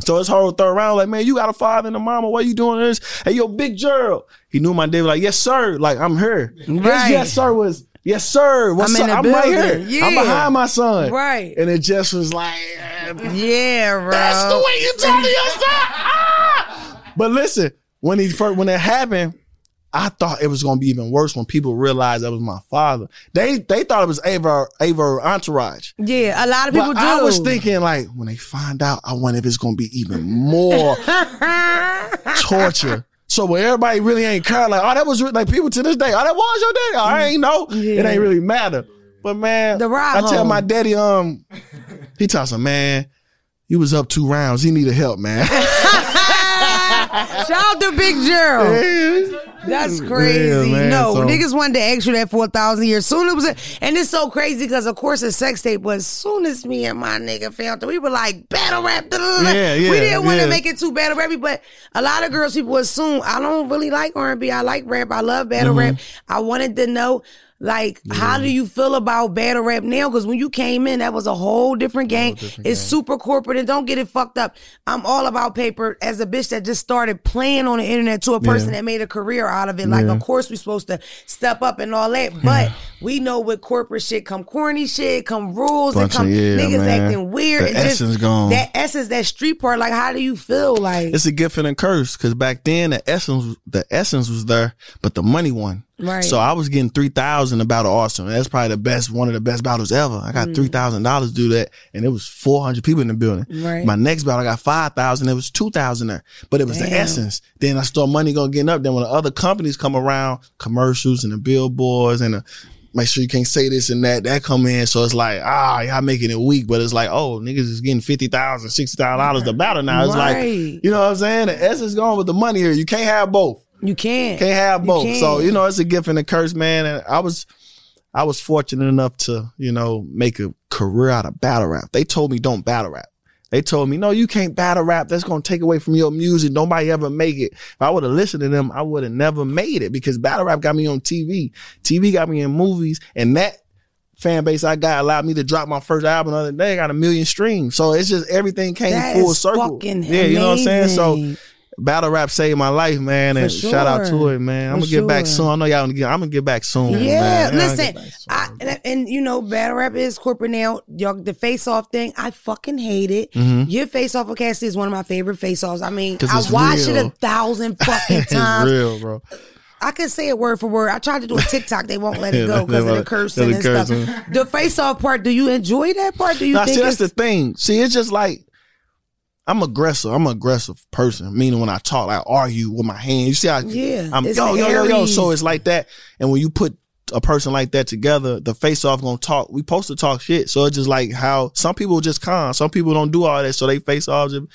So it's whole third round. Like man you got a father and a mama. Why you doing this? Hey yo Big Gerald. He knew my dad like yes sir. Like I'm here. His Right. yes sir was yes sir what's I'm in up I'm right here building. I'm behind my son Right. and it just was like Yeah, bro. that's the way you me us that. Ah! But listen, when he first when it happened, I thought it was gonna be even worse when people realized that was my father. They they thought it was Ava Ava entourage. Yeah, a lot of people But do. I was thinking like when they find out, I wonder if it's gonna be even more torture. So when everybody really ain't care, like, oh, that was like people to this day, oh, that was your daddy. Oh, I ain't know. It ain't really matter. But man, The ride I tell home. my daddy, um, he tells him, man, you was up two rounds. He needed help, man. Shout out to Big Gerald. That's crazy. Man, no, so- niggas wanted to ask you that for a thousand years. Soon it was, a, and it's so crazy because of course a sex tape. But as soon as me and my nigga found it, we were like battle rap. Yeah, yeah, We didn't want to yeah. make it too battle rappy, but a lot of girls people assume I don't really like R and B. I like rap. I love battle Mm-hmm. rap. I wanted to know. Like, how do you feel about battle rap now? Because when you came in, that was a whole different game. it's super corporate, and don't get it fucked up. I'm all about paper as a bitch that just started playing on the internet to a person that made a career out of it. Like, of course, we're supposed to step up and all that, but we know with corporate shit come corny shit, come rules, Bunch and come of- yeah, niggas man. acting weird. The and just essence gone. That essence, that street part. Like, how do you feel? Like, it's a gift and a curse because back then the essence the essence was there, but the money won. Right. So I was getting three thousand about Austin. That's probably the best, one of the best battles ever. I got three thousand dollars to do that, and it was four hundred people in the building. Right. My next battle, I got five thousand. It was two thousand there, but it was the essence. Then I saw money going getting up. Then when the other companies come around, commercials and the billboards and the make sure you can't say this and that. That come in, so it's like ah, y'all making it weak, but it's like oh, niggas is getting fifty thousand, sixty thousand dollars to battle now. It's like you know what I'm saying. The essence going with the money here. You can't have both. You can't. Can't have both. can't. So you know, it's a gift and a curse, man. And I was, I was fortunate enough to, you know, make a career out of battle rap. They told me don't battle rap. They told me, no, you can't battle rap. That's gonna take away from your music. Nobody ever make it. If I would have listened to them, I would have never made it because battle rap got me on TV. TV got me in movies, and that fan base I got allowed me to drop my first album the other day. I got a million streams. So it's just everything came That full circle. fucking yeah, you know what I'm saying? So amazing. Battle rap saved my life, man. For and shout out to it, man. I'm gonna get back soon. I know y'all gonna get. I'm gonna get back soon. Yeah, man. Listen. I, and, and you know, battle rap is corporate now. Y'all, the face off thing, I fucking hate it. Your face off with Cassidy is one of my favorite face offs. I mean, Mm-hmm. I watched it a thousand fucking it's times. real, bro. I can say it word for word. I tried to do a TikTok, they won't let it go because of the cursing and stuff. The face off part, do you enjoy that part? Do you Now, think see, that's the thing. See, it's just like I'm aggressive. I'm an aggressive person. Meaning when I talk, I argue with my hands. You see how Yeah, I'm yo, yo, yo, yo. So it's like that. And when you put a person like that together, the face off gonna talk. We supposed to talk shit. So it's just like how some people just con. Some people don't do all that. So they face off. Just,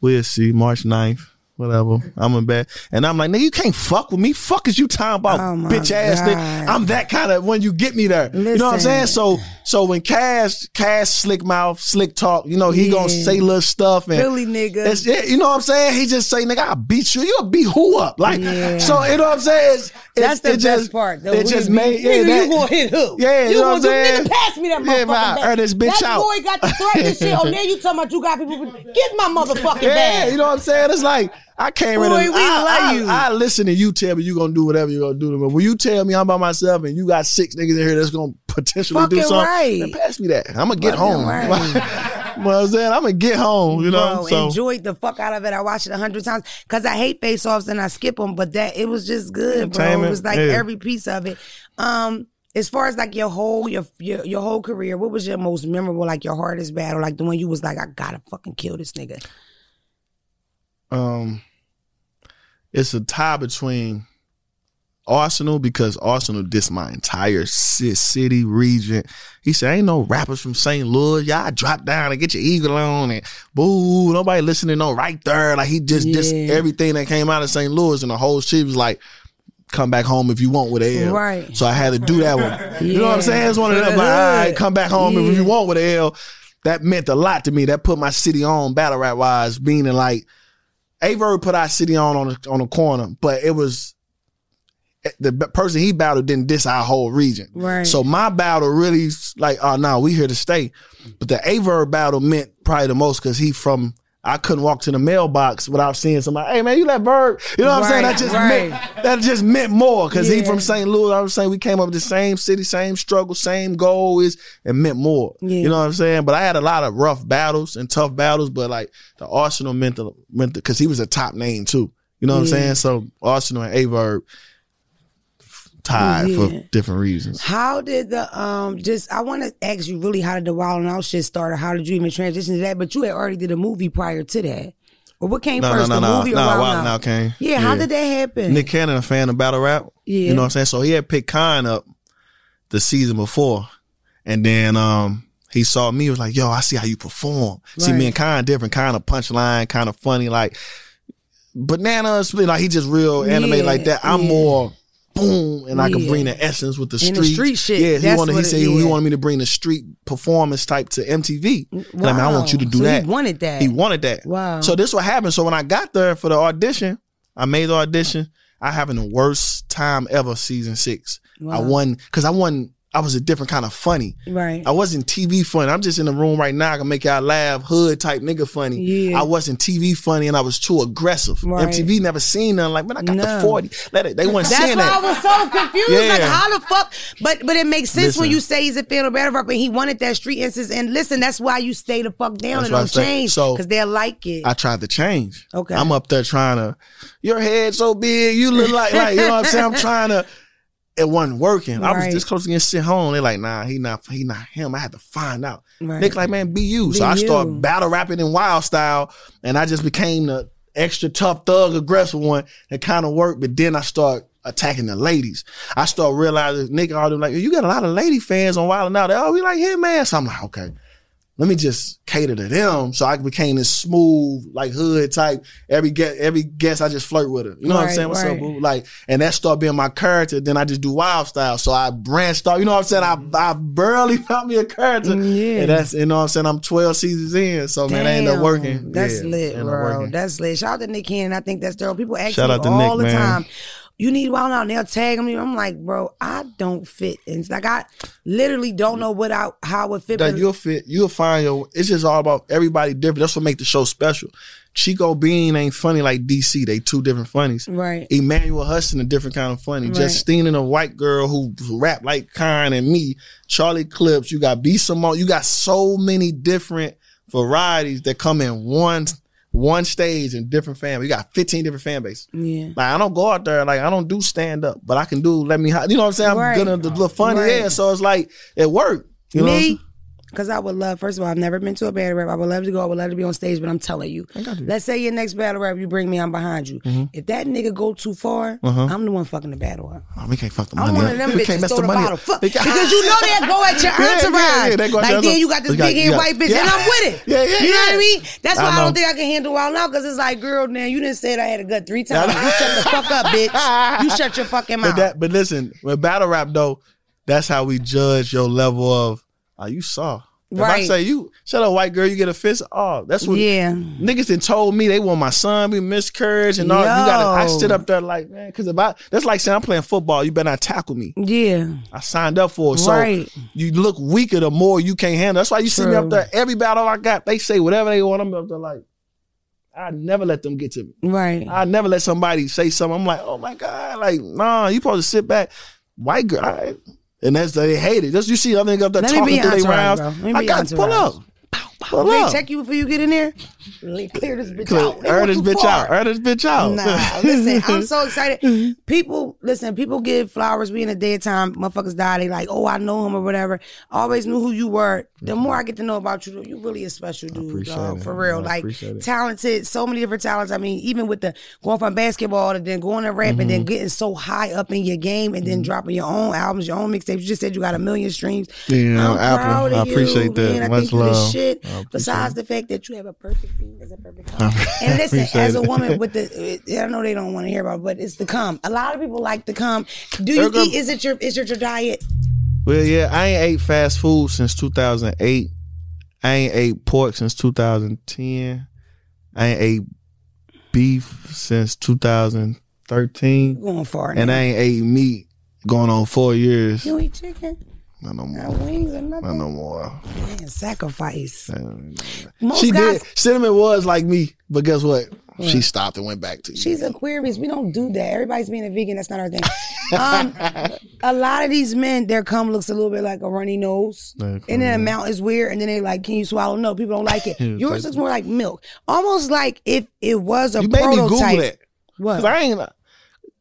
we'll see. March 9th. Whatever. I'm in bed. And I'm like, nigga, you can't fuck with me. Fuck is you talking about, Oh, bitch ass God. nigga. I'm that kind of when you get me there. You know what I'm saying? So so when Cash, Cash slick mouth, slick talk, you know, he gonna Yeah. say little stuff and Philly nigga. yeah, you know what I'm saying? He just say, nigga, I'll beat you. You'll beat who up? Like, Yeah. so you know what I'm saying? It's, That's it's- the it best just, part. Though. It We just made, yeah, nigga, that, you gonna hit who? Yeah, you know gonna what I'm saying? Nigga, pass me that Yeah, motherfucking man, I earn this bitch that out. boy got the threat and shit. Oh, now you talking about you got people. Get my motherfucking Yeah, bag. you know what I'm saying? It's like I came in. And we I, love I, you. I listen to you tell me you gonna do whatever you gonna do to me. When you tell me I'm by myself and you got six niggas in here that's gonna potentially do something, right. then pass me that. I'm gonna get Fucking home. right. you know what I'm saying? I'm gonna get home. You know. Bro, so enjoyed the fuck out of it. I watched it a hundred times because I hate face offs and I skip them, but that it was just good, bro. It was like yeah. every piece of it. Um, as far as like your whole your, your your whole career, what was your most memorable, like your hardest battle, like the one you was like, I gotta fucking kill this nigga. Um, it's a tie between Arsonal because Arsonal dissed my entire city region. He said, "Ain't no rappers from St. Louis. Y'all drop down and get your eagle on and boo. Nobody listening. No, right there. Like he just dissed everything that came out of St. Louis, and the whole shit was like." Come back home if you want with a L. Right. So I had to do that one. You know what I'm saying? It's one of them like, all right, come back home if you want with a L. That meant a lot to me. That put my city on battle rap wise, meaning like Averb put our city on on the, on the corner, but it was the person he battled didn't diss our whole region. Right. So my battle really like, uh, oh no, we here to stay. But the Averb battle meant probably the most because he from. I couldn't walk to the mailbox without seeing somebody. Hey man, you that verb? You know what I'm saying? That just right. meant that just meant more because he from St. Louis. I was saying we came up with the same city, same struggle, same goal. Is it meant more. Yeah. You know what I'm saying? But I had a lot of rough battles and tough battles. But like the Arsonal meant the because he was a top name too. You know what I'm saying? So Arsonal and Averb tied Yeah. for different reasons. How did the um just I want to ask you really how did the Wild 'N Out shit start or how did you even transition to that? But you had already did a movie prior to that. Or what came No, first, no, the no, movie no. or Wild, Wild and Now Out? came. Yeah, how did that happen? Nick Cannon, a fan of battle rap. Yeah. You know what I'm saying? So he had picked Khan up the season before. And then um he saw me, was like, yo, I see how you perform. See, me and Khan different, kind of punchline, kind of funny, like bananas, like he just real animated Yeah, like that. I'm yeah. more boom, and I can bring the essence with the street. the street shit, Yeah, he wanted. He said he wanted me to bring the street performance type to MTV. And I mean, I want you to do So that. He wanted that. He wanted that. Wow. So this what happened. So when I got there for the audition, I made the audition. I having the worst time ever. Season six. I won because I won. I was a different kind of funny. right. I wasn't TV funny. I'm just in the room right now. I can make y'all laugh, hood type nigga funny. Yeah. I wasn't TV funny and I was too aggressive. Right. MTV never seen nothing like, man, I got the 40. Let it. They weren't That's seeing why that. I was so confused. Yeah. Like, how the fuck? But but it makes sense when you say he's a fan of battle rap and he wanted that street instance. And listen, that's why you stay the fuck down That's and don't change so- because they'll like it. I tried to change. Okay. I'm up there trying to, your head so big, you look like, like you know what I'm saying? I'm trying to, it wasn't working. I was Right. this close to getting sent home. They're like, nah, he not, he not him. I had to find out. Right. Nick like, man, be you. so I you. started battle rapping in wild style and I just became the extra tough thug aggressive one that kind of worked. But then I start attacking the ladies. I start realizing Nick all them like, you got a lot of lady fans on Wild Now. They oh, we like him, man. So I'm like, okay let me just cater to them. So I became this smooth, like hood type. Every guest, every guest, I just flirt with her. You know what I'm saying? What's right. up, boo? Like, and that started being my character. Then I just do wild style. So I branched off. You know what I'm saying? I I barely found me a character. Mm, yeah. And that's you know what I'm saying. I'm 12 seasons in. So man, that ended up working. That's Yeah, lit, bro. That's lit. Shout out to Nick Cannon. I think that's dope. People ask Shout me all Nick, the man. time. You need wild out and they'll tag me. I'm like, bro, I don't fit. And it's like I literally don't know what I how I would fit. that but- you'll fit, you'll find your. It's just all about everybody different. That's what make the show special. Chico Bean ain't funny like DC. They two different funnies. Right. Emmanuel Hudson, a different kind of funny. Right. Justine and a white girl who rap like Karen and me. Charlie Clips. You got B Simone. You got so many different varieties that come in one one stage in different fan. You got 15 different fan bases. Yeah. Like I don't go out there like I don't do stand up, but I can do let me. You know what I'm saying? I'm Right. good at the little funny. Right. Yeah. So it's like it worked. You know what I'm me, because I would love. First of all, I've never been to a battle rap. I would love to go. I would love to be on stage, but I'm telling you, let's say your next battle rap, you bring me, I'm behind you. Mm-hmm. If that nigga go too far, I'm the one fucking the battle up. Oh, we can't fuck the I'm money. one of them we can't bitches throw the, money. bottle. Fuck. Because you know they go at your Yeah, yeah, entourage. yeah, go at like then you got this big head yeah. white bitch, Yeah. and I'm with it. Yeah, yeah, You know what I mean? That's why I, know. don't think I can handle wild now. Because it's like, girl, man, you didn't say that I had a gut three times. You shut the fuck up, bitch. You shut your fucking mouth. But that, but listen, with battle rap though, that's how we judge your level of. Oh, you saw. If I say you shut up, white girl, you get a fist. Oh, that's what. yeah. Niggas then told me they want my son be miscarriage and all. You gotta. I Yo. sit up there like man, because if I that's like saying I'm playing football, you better not tackle me. Yeah. I signed up for it, so Right. you look weaker the more you can't handle. That's why you see me up there. Every battle I got, they say whatever they want. I'm up there like, I never let them get to me. Right. I never let somebody say something. I'm like, oh my god, like nah, you supposed to sit back, white girl, all right. And that's they hate it. Just you see other niggas up there Let talking through their entourage, rounds. bro. Let me I got pull up, pull They check you before you get in there. Clear this bitch out. They Earn this bitch far. out, earn this bitch out. Nah, listen, I'm so excited. People, listen, people give flowers. We in the daytime, motherfuckers die. They like, oh, I know him or whatever. Always knew who you were. The more I get to know about you, you really a special dude, dog, for real. Like talented, so many different talents. I mean, even with the going from basketball to then going to rap and Mm-hmm. then getting so high up in your game and then dropping your own albums, your own mixtapes. You just said you got a million streams. Yeah, I'm Apple. proud of I you, appreciate that. Man. Much you love. shit. Besides the fact that you have a perfect beat, is a perfect. I And listen, as a it. woman with the, I know they don't want to hear about, it, but it's the cum. A lot of people like the cum. Do you They're eat? Is it your? Is it your diet? Well, yeah, I ain't ate fast food since 2008. I ain't ate pork since 2010. I ain't ate beef since 2013, Going far. and. I ain't ate meat going on four years. you eat chicken, Not no not more. wings, or Not no more. Man, sacrifice. Most She guys, did. Cinnamon was like me, but guess what? She stopped and went back to. You. She's Aquarius. We don't do that. Everybody's being a vegan. That's not our thing. Um, a lot of these men, their cum looks a little bit like a runny nose, and then the amount is weird. And then they like, "Can you swallow?" No, people don't like it. Yours looks more like milk, almost like if it was a You made me prototype. Google that. What? I ain't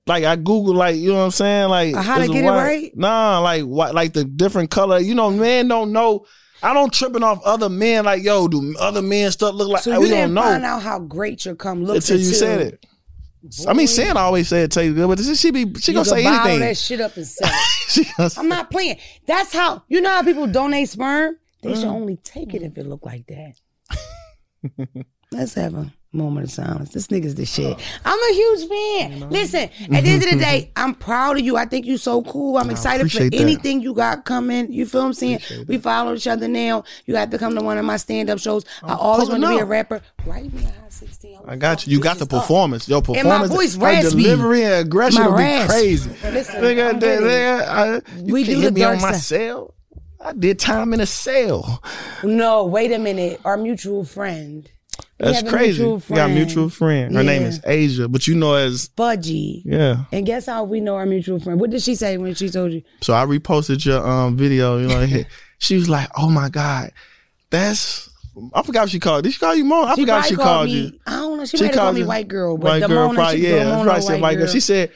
like I Google like you know what I'm saying like Uh, how to get it right? Nah, like what like the different color. You know, man, don't know. I don't tripping off other men like yo. Do other men stuff look like So you we didn't don't find know out how great your cum looks until you said it. I mean, Sam always said it tastes good, but she be she You gonna say anything. that shit up and sell it. She gonna say- I'm not playing. That's how you know how people donate sperm. They Mm. should only take it if it look like that. Let's have a moment of silence. This nigga's the shit. Oh. I'm a huge fan. Listen, at the end of the day, I'm proud of you. I think you're so cool. I'm excited for appreciate that. anything you got coming. You feel what I'm saying? We follow each other now. You have to come to one of my stand up shows. I always want to be a rapper. Write me a hot 16. I got you. You got the performance. Your my performance, voice her raspy. delivery and aggression My will be rasp. crazy. Listen, Nigga, I'm that- with nigga, I- you We can do hit the me on my side. cell. I did time in a cell. No, wait a minute. Our mutual friend. That's crazy. mutual We got a mutual friend. Her name is Asia, but you know as Budgie. yeah. And guess how we know our mutual friend? What did she say when she told you? So I reposted your um video. You know, she was like, "Oh my god, that's." I forgot what she called. Did she call you Mona? I forgot what she probably called me, you. I don't know. She, She might have called called me white girl, but White the girl, Mona, probably, she, yeah. Mona right. Said white girl. girl. She said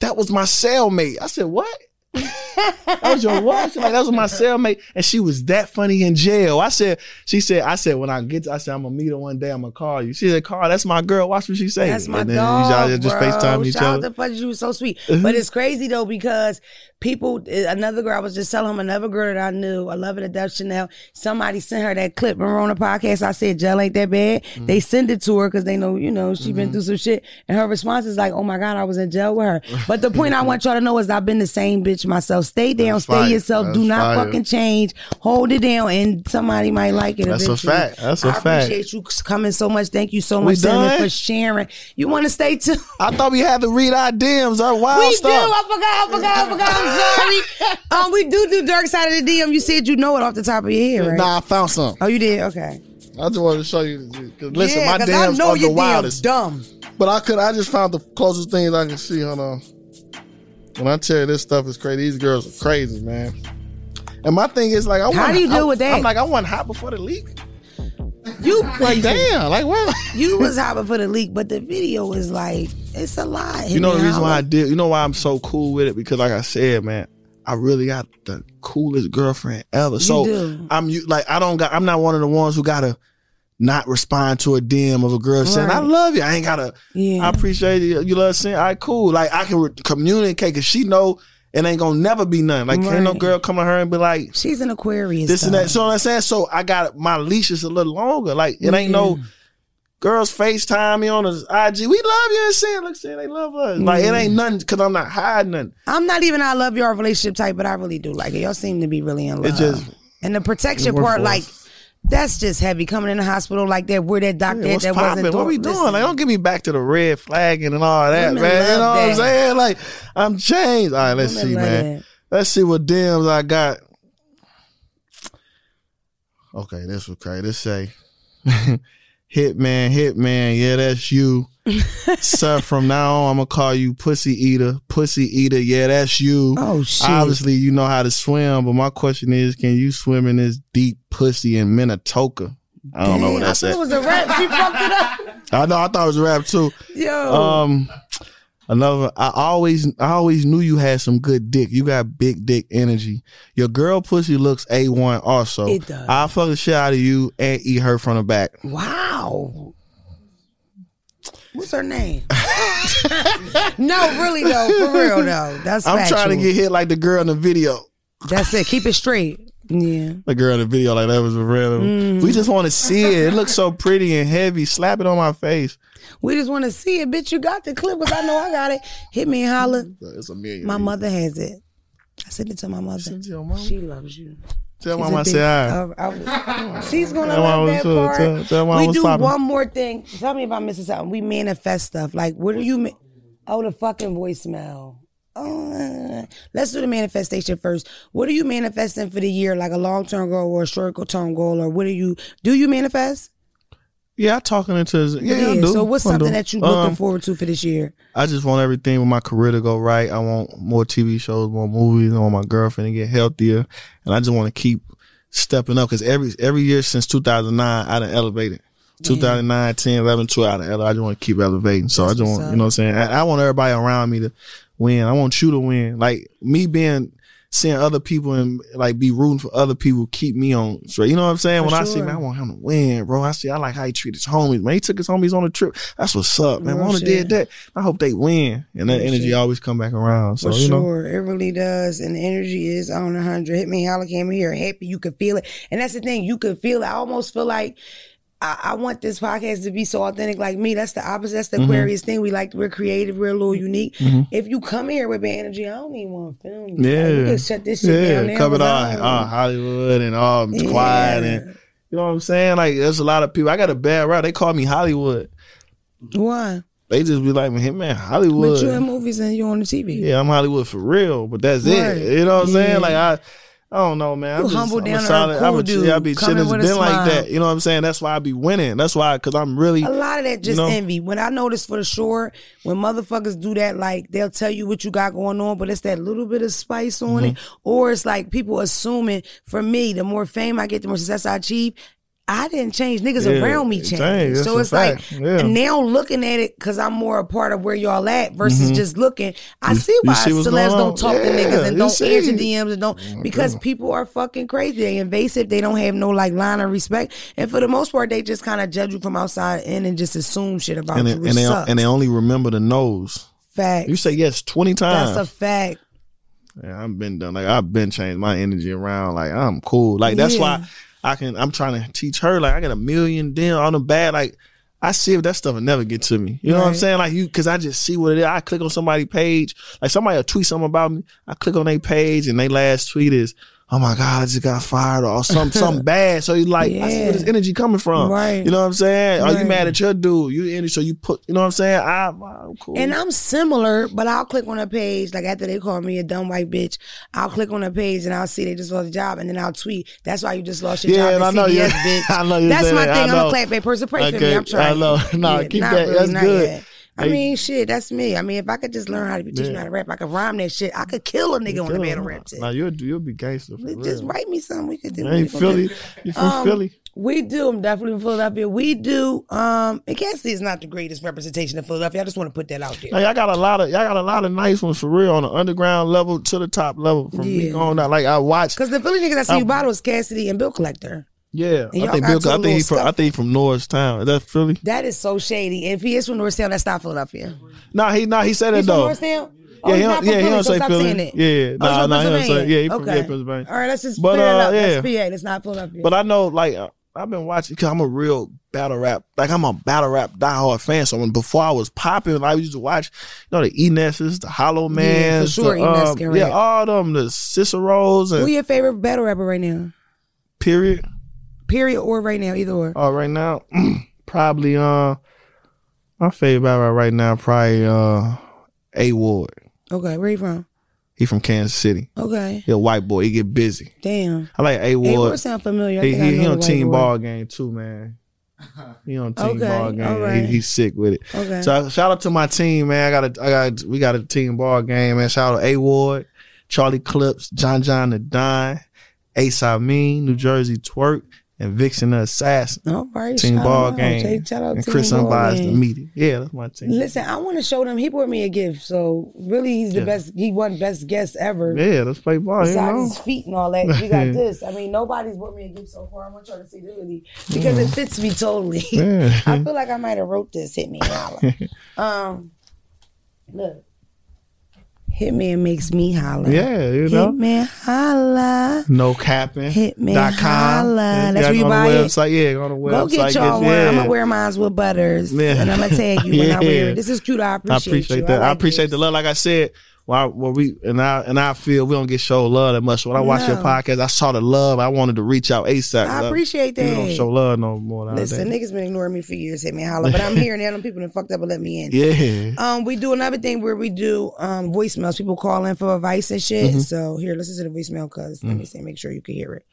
that was my cellmate. I said what? That was your? She's like that was my cellmate, and she was that funny in jail. I said, she said, I said when I get, to, I said I'm gonna meet her one day. I'm gonna call you. She said, Carl, that's my girl. Watch what she say. That's my and then dog, y'all just bro. FaceTime each Shout other. out to you was so sweet. Mm-hmm. But it's crazy though because people, another girl, I was just telling him another girl that I knew, I love it to death, Chanel. Somebody sent her that clip. Remember on the podcast, I said gel ain't that bad. Mm-hmm. They send it to her because they know, you know, she been through some shit, and her response is like, "Oh my god, I was in jail with her." But the point I want y'all to know is I've been the same bitch myself. Stay down, That's stay fire. yourself. Do not fire. fucking change. Hold it down, and somebody might like it. That's a eventually. fact. That's a I fact. I appreciate you coming so much. Thank you so We much, for sharing. You want to stay tuned? I thought we had to read our DMs, our wild We stuff. do. I forgot. I forgot. I forgot. I'm sorry. um, we do do Dark Side of the DM. You said you know it off the top of your head, right? Nah, I found some. Oh, you did. Okay. I just wanted to show you. Cause listen, yeah, my DMs I know are the wildest. Dumb. But I could. I just found the closest things I can see. Hold on. When I tell you this stuff is crazy, these girls are crazy, man. And my thing is like, I How want, do you deal with that? I'm like, I wasn't hot before the leak. You Like, damn, like what? You was hopping for the leak, but the video is like it's a lot. You know the reason why I did. You know why I'm so cool with it because, like I said, man, I really got the coolest girlfriend ever. so do. I'm you like I don't got I'm not one of the ones who gotta not respond to a DM of a girl saying I love you. I ain't gotta. Yeah. I appreciate you. You love saying, all right, cool. Like I can re- communicate because she know it ain't gonna never be nothing. Like ain't no girl come to her and be like She's an Aquarius. this and that. So I'm saying, so I got my leash is a little longer. Like it ain't no girls FaceTime me on the IG. We love you and saying, look, saying they love us. Like it ain't nothing because I'm not hiding nothing. I'm not even I love your relationship type, but I really do like it. Y'all seem to be really in love. It just- and the protection part, like us. That's just heavy. Coming in the hospital like that, where that doctor Yeah, what's that popping? wasn't What we doing- doing? Like, don't get me back to the red flagging and all that, Women man. You know love what I'm saying? Like, I'm changed. All right, let's Women see, man. that. Let's see what DMs I got. Okay, this was crazy. This say, Hitman, Hitman, yeah, that's you. Sir, from now on, I'm gonna call you Pussy Eater. Pussy Eater, yeah, that's you. Oh shit! Obviously, you know how to swim, but my question is, can you swim in this deep pussy in Minnetonka? I don't know what that's I at. it was a rap. She fucked it up. I know. I thought it was a rap too. Yo, Um, another. I always, I always knew you had some good dick. You got big dick energy. Your girl pussy looks a one. Also, It does. I'll fuck the shit out of you and eat her from the back. wow. What's her name? no, really though, for real though. That's I'm trying to get hit like the girl in the video. That's it. Keep it straight. Yeah. The girl in the video, like that was a random. Mm-hmm. We just want to see it. It looks so pretty and heavy. Slap it on my face. We just want to see it, bitch. You got the clip, cause I know I got it. Hit me and holler. It's a million. My mother has it. I sent it to my mother. Send your mama. She loves you. Tell mama a I big- say hi. uh, she's gonna Tell love that too. part. Tell- tell mama we do poppin'. one more thing. Tell me if I'm missing something. We manifest stuff. Like, what do you? Ma- oh, the fucking voicemail. Oh, let's do the manifestation first. What are you manifesting for the year? Like a long term goal or a short term goal, or what do you do? You manifest? Yeah, I talking into his, yeah, I do. So what's I something do. that you looking Um, forward to for this year? I just want everything with my career to go right. I want more TV shows, more movies. I want my girlfriend to get healthier, and I just want to keep stepping up because every every year since 2009, I done elevated. 2009, 10, 11, 12, I, done I just want to keep elevating. So I just want, up. you know what I'm saying? I, I want everybody around me to win. I want you to win. Like me being, seeing other people and like be rooting for other people keep me on straight. You know what I'm saying? For when I see, sure. man, I want him to win, bro. I see, I like how he treat his homies, man. He took his homies on a trip. That's what's up, man. Wanna did that. I hope they win. And that Real energy shit. always come back around. So, For you know. sure, it really does, and the energy is on a hundred. Hit me, holla, came here, happy. You can feel it, and that's the thing. You can feel it. I almost feel like I, I want this podcast to be so authentic, like me. That's the opposite. That's the Mm-hmm. Aquarius thing. We like we're creative, we're a little unique. If you come here with bad energy, I don't even want to film. you. Yeah. like, can shut this shit Yeah, down. now covered all, all Hollywood and all quiet and you know what I'm saying? Like there's a lot of people. I got a bad rap. They call me Hollywood. Why? They just be like, man, man, Hollywood. But you in movies and you on the TV. yeah, I'm Hollywood for real, but that's Right. it. You know what I'm Yeah. saying? Like I, I don't know, man. I'm You just, humble, I'm a down solid. I'm a, dude, yeah, I be with It's been like that. You know what I'm saying? That's why I be winning. That's why, because I'm really. A lot of that just know? envy. When I notice for the sure, when motherfuckers do that, like they'll tell you what you got going on, but it's that little bit of spice on it. Mm-hmm. Or it's like people assuming for me, the more fame I get, the more success I achieve. I didn't change. Niggas Yeah, around me it changed. changed. So it's like. Yeah. now looking at it because I'm more a part of where y'all at versus just looking. I see Mm-hmm. you why see what's celebs don't talk to niggas and don't see. answer DMs and don't because people are fucking crazy. They invasive. They don't have no like line of respect. And for the most part, they just kind of judge you from outside in and just assume shit about and, you. they, and, they, and they only remember the nose. fact. You say yes 20 times. That's a fact. Yeah, I've been done. Like I've been changed my energy around. Like I'm cool. Like that's Yeah. why I can. I'm trying to teach her. Like I got a million damn on the bad. Like I see if that stuff will never get to me. You know what I'm saying? Like you, because I just see what it is. I click on somebody's page. Like somebody will tweet something about me. I click on their page and they last tweet is. Oh my God! I just got fired or something, something bad. So you like, I see Yeah. where this energy coming from. Right. You know what I'm saying? Are you mad at your dude? You energy, so you put. You know what I'm saying? I, I'm cool. And I'm similar, but I'll click on a page, like after they call me a dumb white bitch, I'll click on a page and I'll see they just lost a job and then I'll tweet. That's why you just lost your Yeah, job and I know you- CBS, bitch. I know you That's my that. thing. I'm a clap person. Pray for me. I'm trying. I know. Nah, keep not that. That's not good. yet. I mean, shit, that's me. I mean, if I could just learn how to teach me Yeah. how to rap, I could rhyme that shit. I could kill a nigga on the battle rap shit. Nah, you'll you'll be gangster. For Just real. write me something we could do. Hey, gonna Philly. You from Um, Philly? We do. I'm definitely from Philadelphia. We do. Um, and Kansas City is not the greatest representation of Philadelphia. I just want to put that out there. Like, I got a lot of y'all got a lot of nice ones for real on the underground level to the top level from me Yeah. going out. Like I watch. Because the Philly niggas I see you Um, bottle is Cassidy and Bill Collector. Yeah, I think Bill. I think he from. I think he from Norristown. Is that Philly? That is so shady. If he is from Norristown, that's not Philadelphia. No, he no he said from though. Norristown? Oh, Yeah, he don't- not from yeah, he Philly, don't so say Philly. it. Yeah, Oh, he's nah, from nah, he don't say- yeah, he from- okay. yeah, Pennsylvania. All right, let's just But, clear uh, up. yeah. That's PA. That's not Philadelphia. But I know, like, uh, I've been watching because I'm a real battle rap. Like, I'm a battle rap diehard fan. So when before I was popping, I used to watch, you know, the Enesses, the Hollow Man, sure, the, um, yeah, all them, the Ciceros, Who your favorite battle rapper right now? period. Period or right now, either or. Oh, right now, probably uh, my favorite battle rap right now, probably uh, A Ward. Okay, where you from? He from Kansas City. Okay, He a white boy. He get busy. damn. I like A Ward. what sound familiar? I He, he, he on team boy. ball game too, man. He on team Okay, ball game. right. He, he's sick with it. Okay. So shout out to my team, man. I got a, I got, we got a team ball game, man. Shout out to A Ward, Charlie Clips, John John Da Don, Ace Amin, New Jersey Twork, and Vixen the Assassin. All right. Team ball out. game. Jay, Shout out and Chris Unbiased the media. Yeah, that's my team. Listen, I want to show them. He brought me a gift, so really, he's the Yeah. best. He won best guest ever. Yeah, let's play ball. You Besides know? his feet and all that, we got this. I mean, nobody's brought me a gift so far. I want y'all to see this really because it fits me totally. Yeah. I feel like I might have wrote this. Hit me, um, look, hit me and makes me holla. Yeah, you know. hit me holla. No capping. Hit me dot com. holla. That's where you buy it? website. Yeah, go on the website. Go get y'all one. yeah. I'm gonna wear mine with butters, Yeah. and I'm gonna tag you when I wear it. This is cute. I I appreciate, appreciate you. that. I, like appreciate this. the love. Like I said, while where we and I and I feel we don't get show love that much. When I watched your podcast, I saw the love. I wanted to reach out ASAP. I Love. appreciate You don't show love no more nowadays. Listen, niggas been ignoring me for years. Hit me holla, but I'm here now. Them people that fucked up and let me in. yeah. Um, we do another thing where we do um voicemails. People call in for advice and shit. Mm-hmm. So here, listen to the voicemail, cause let me Mm. say, make sure you can hear it.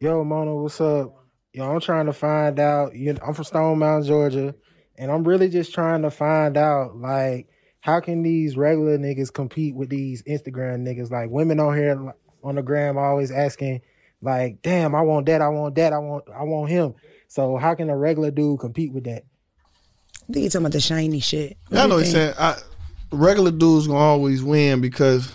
Yo, Mono, what's up? Yo, I'm trying to find out. You know, I'm from Stone Mountain, Georgia, and I'm really just trying to find out, like, how can these regular niggas compete with these Instagram niggas? Like, women on here on the gram always asking, like, damn, I want that, I want that, I want, I want him. So how can a regular dude compete with that? I think you're talking about the shiny shit. I know what you're saying. I, regular dudes gonna always win because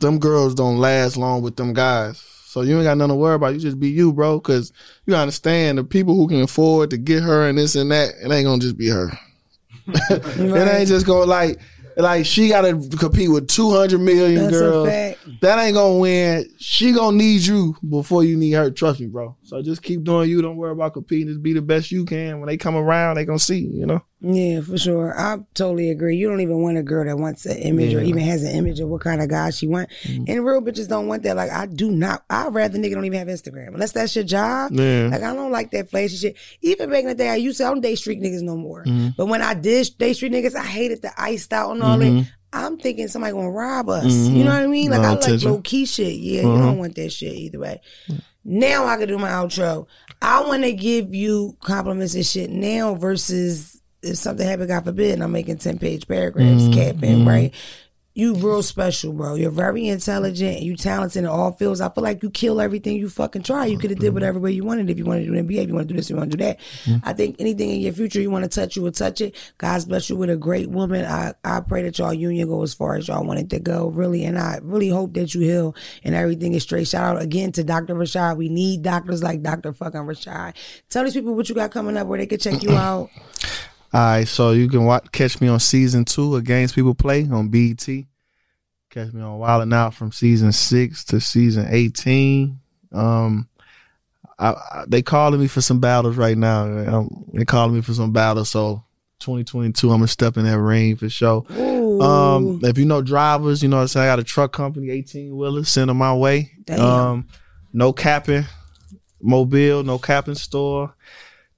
them girls don't last long with them guys. So you ain't got nothing to worry about. You just be you, bro. Because you understand the people who can afford to get her and this and that. It ain't gonna just be her. It ain't just gonna like like she gotta compete with two hundred million That's a girls. fact. That ain't gonna win. She gonna need you before you need her. Trust me, bro. So just keep doing you. Don't worry about competing. Just be the best you can. When they come around, they gonna see. You know. Yeah, for sure. I totally agree. You don't even want a girl that wants an image or Yeah. Mm-hmm. even has an image of what kind of guy she want. And real bitches don't want that. Like I do not. I'd rather nigga don't even have Instagram unless that's your job. Yeah. Like I don't like that flashy shit. Even back in the day, I used to. I don't date street niggas no more. Mm-hmm. But when I did date street niggas, I hated the iced out and all that. I'm thinking somebody gonna rob us. You know what I mean? Like Mm-hmm. No I like low key shit. Yeah, you Uh-huh. don't want that shit either way. Now I can do my outro. I want to give you compliments and shit now versus if something happened, God forbid, and I'm making 10 page paragraphs, Mm-hmm. capping, right? You real special, bro. You're very intelligent. You talented in all fields. I feel like you kill everything you fucking try. You could have did whatever way you wanted. If you wanted to do NBA, if you want to do this, you want to do that. I think anything in your future you want to touch, you will touch it. God's bless you with a great woman. I, I pray that y'all union go as far as y'all want it to go, really. And I really hope that you heal and everything is straight. Shout out again to Dr. Rashad. We need doctors like Dr. fucking Rashad. Tell these people what you got coming up, where they can check you out. All right, so you can watch, catch me on season two of Games People Play on BET. Catch me on Wild 'N Out from season six to season eighteen. Um, I, I, they calling me for some battles right now. Um, they calling me for some battles. So 2022, I'm gonna step in that ring for sure. Um, if you know drivers, you know what I'm saying. I got a truck company, 18 wheelers, send them my way. Damn. Um, no capping, mobile, no capping store.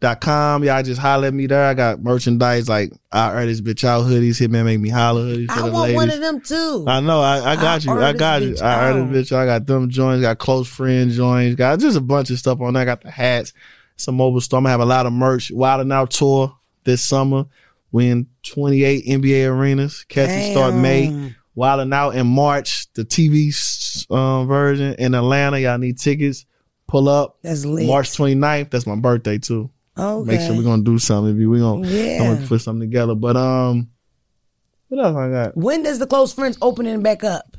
Dot com. I just holler at me there. I got merchandise like I earn this bitch out hoodies. hit Hitman make me holler hoodies I want ladies. one of them too. I know. I, I got I you. I got you. I heard this bitch. I got them joints. Got close friend joints. Got just a bunch of stuff on there. I got the hats. Some mobile store. I'm gonna have a lot of merch. Wild 'N Out tour this summer. We in 28 NBA arenas. Catch start May. Wild 'N Out in March. The TV um, version in Atlanta. Y'all need tickets. pull up. That's lit. March 29th. That's my birthday too. Okay. Make sure we're gonna do something. We're gonna Yeah. I'm gonna put something together. But um, what else I got? When does the close friends opening back up?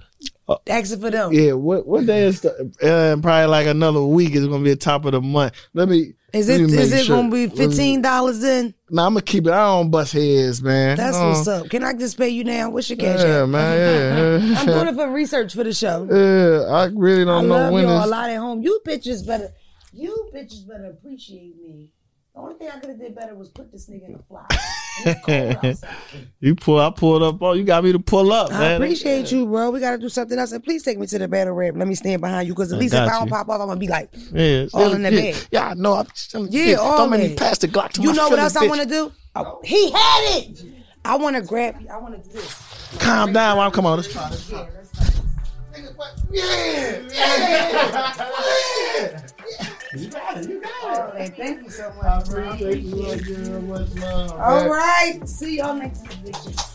Uh, Asking for them. Yeah, what what day is the, uh, probably like another week is gonna be the top of the month. Let me. Is it is it sure. gonna be fifteen dollars then? Nah, I'm gonna keep it. I don't bust heads, man. That's Uh, what's up. Can I just pay you now? What's your cash Yeah, app? man. Yeah, I'm doing it for research for the show. yeah. I really don't know love when y'all a lot at home. You bitches better, you bitches better appreciate me. The only thing I could have did better was put this nigga in a fly. It's cold outside. You pull. I pulled up. Oh, you got me to pull up, I man. appreciate you, bro. We gotta do something else. And please take me to the battle rap. Let me stand behind you because at I least if got I don't you. pop off, I'm gonna be like, Yeah, All in the yeah, bag. Yeah, I know. I'm just, Yeah, all Don't make me that. pass the Glock to you my know what else I want to do? Oh, he had it. I want to grab. I want to do this. Calm down. While I'm come on. Let's try this. Yeah, let's Yeah, yeah, yeah. You got it. You got Oh, man, thank you so much. I it. appreciate it. you much, love. All right. See y'all next week, bitches.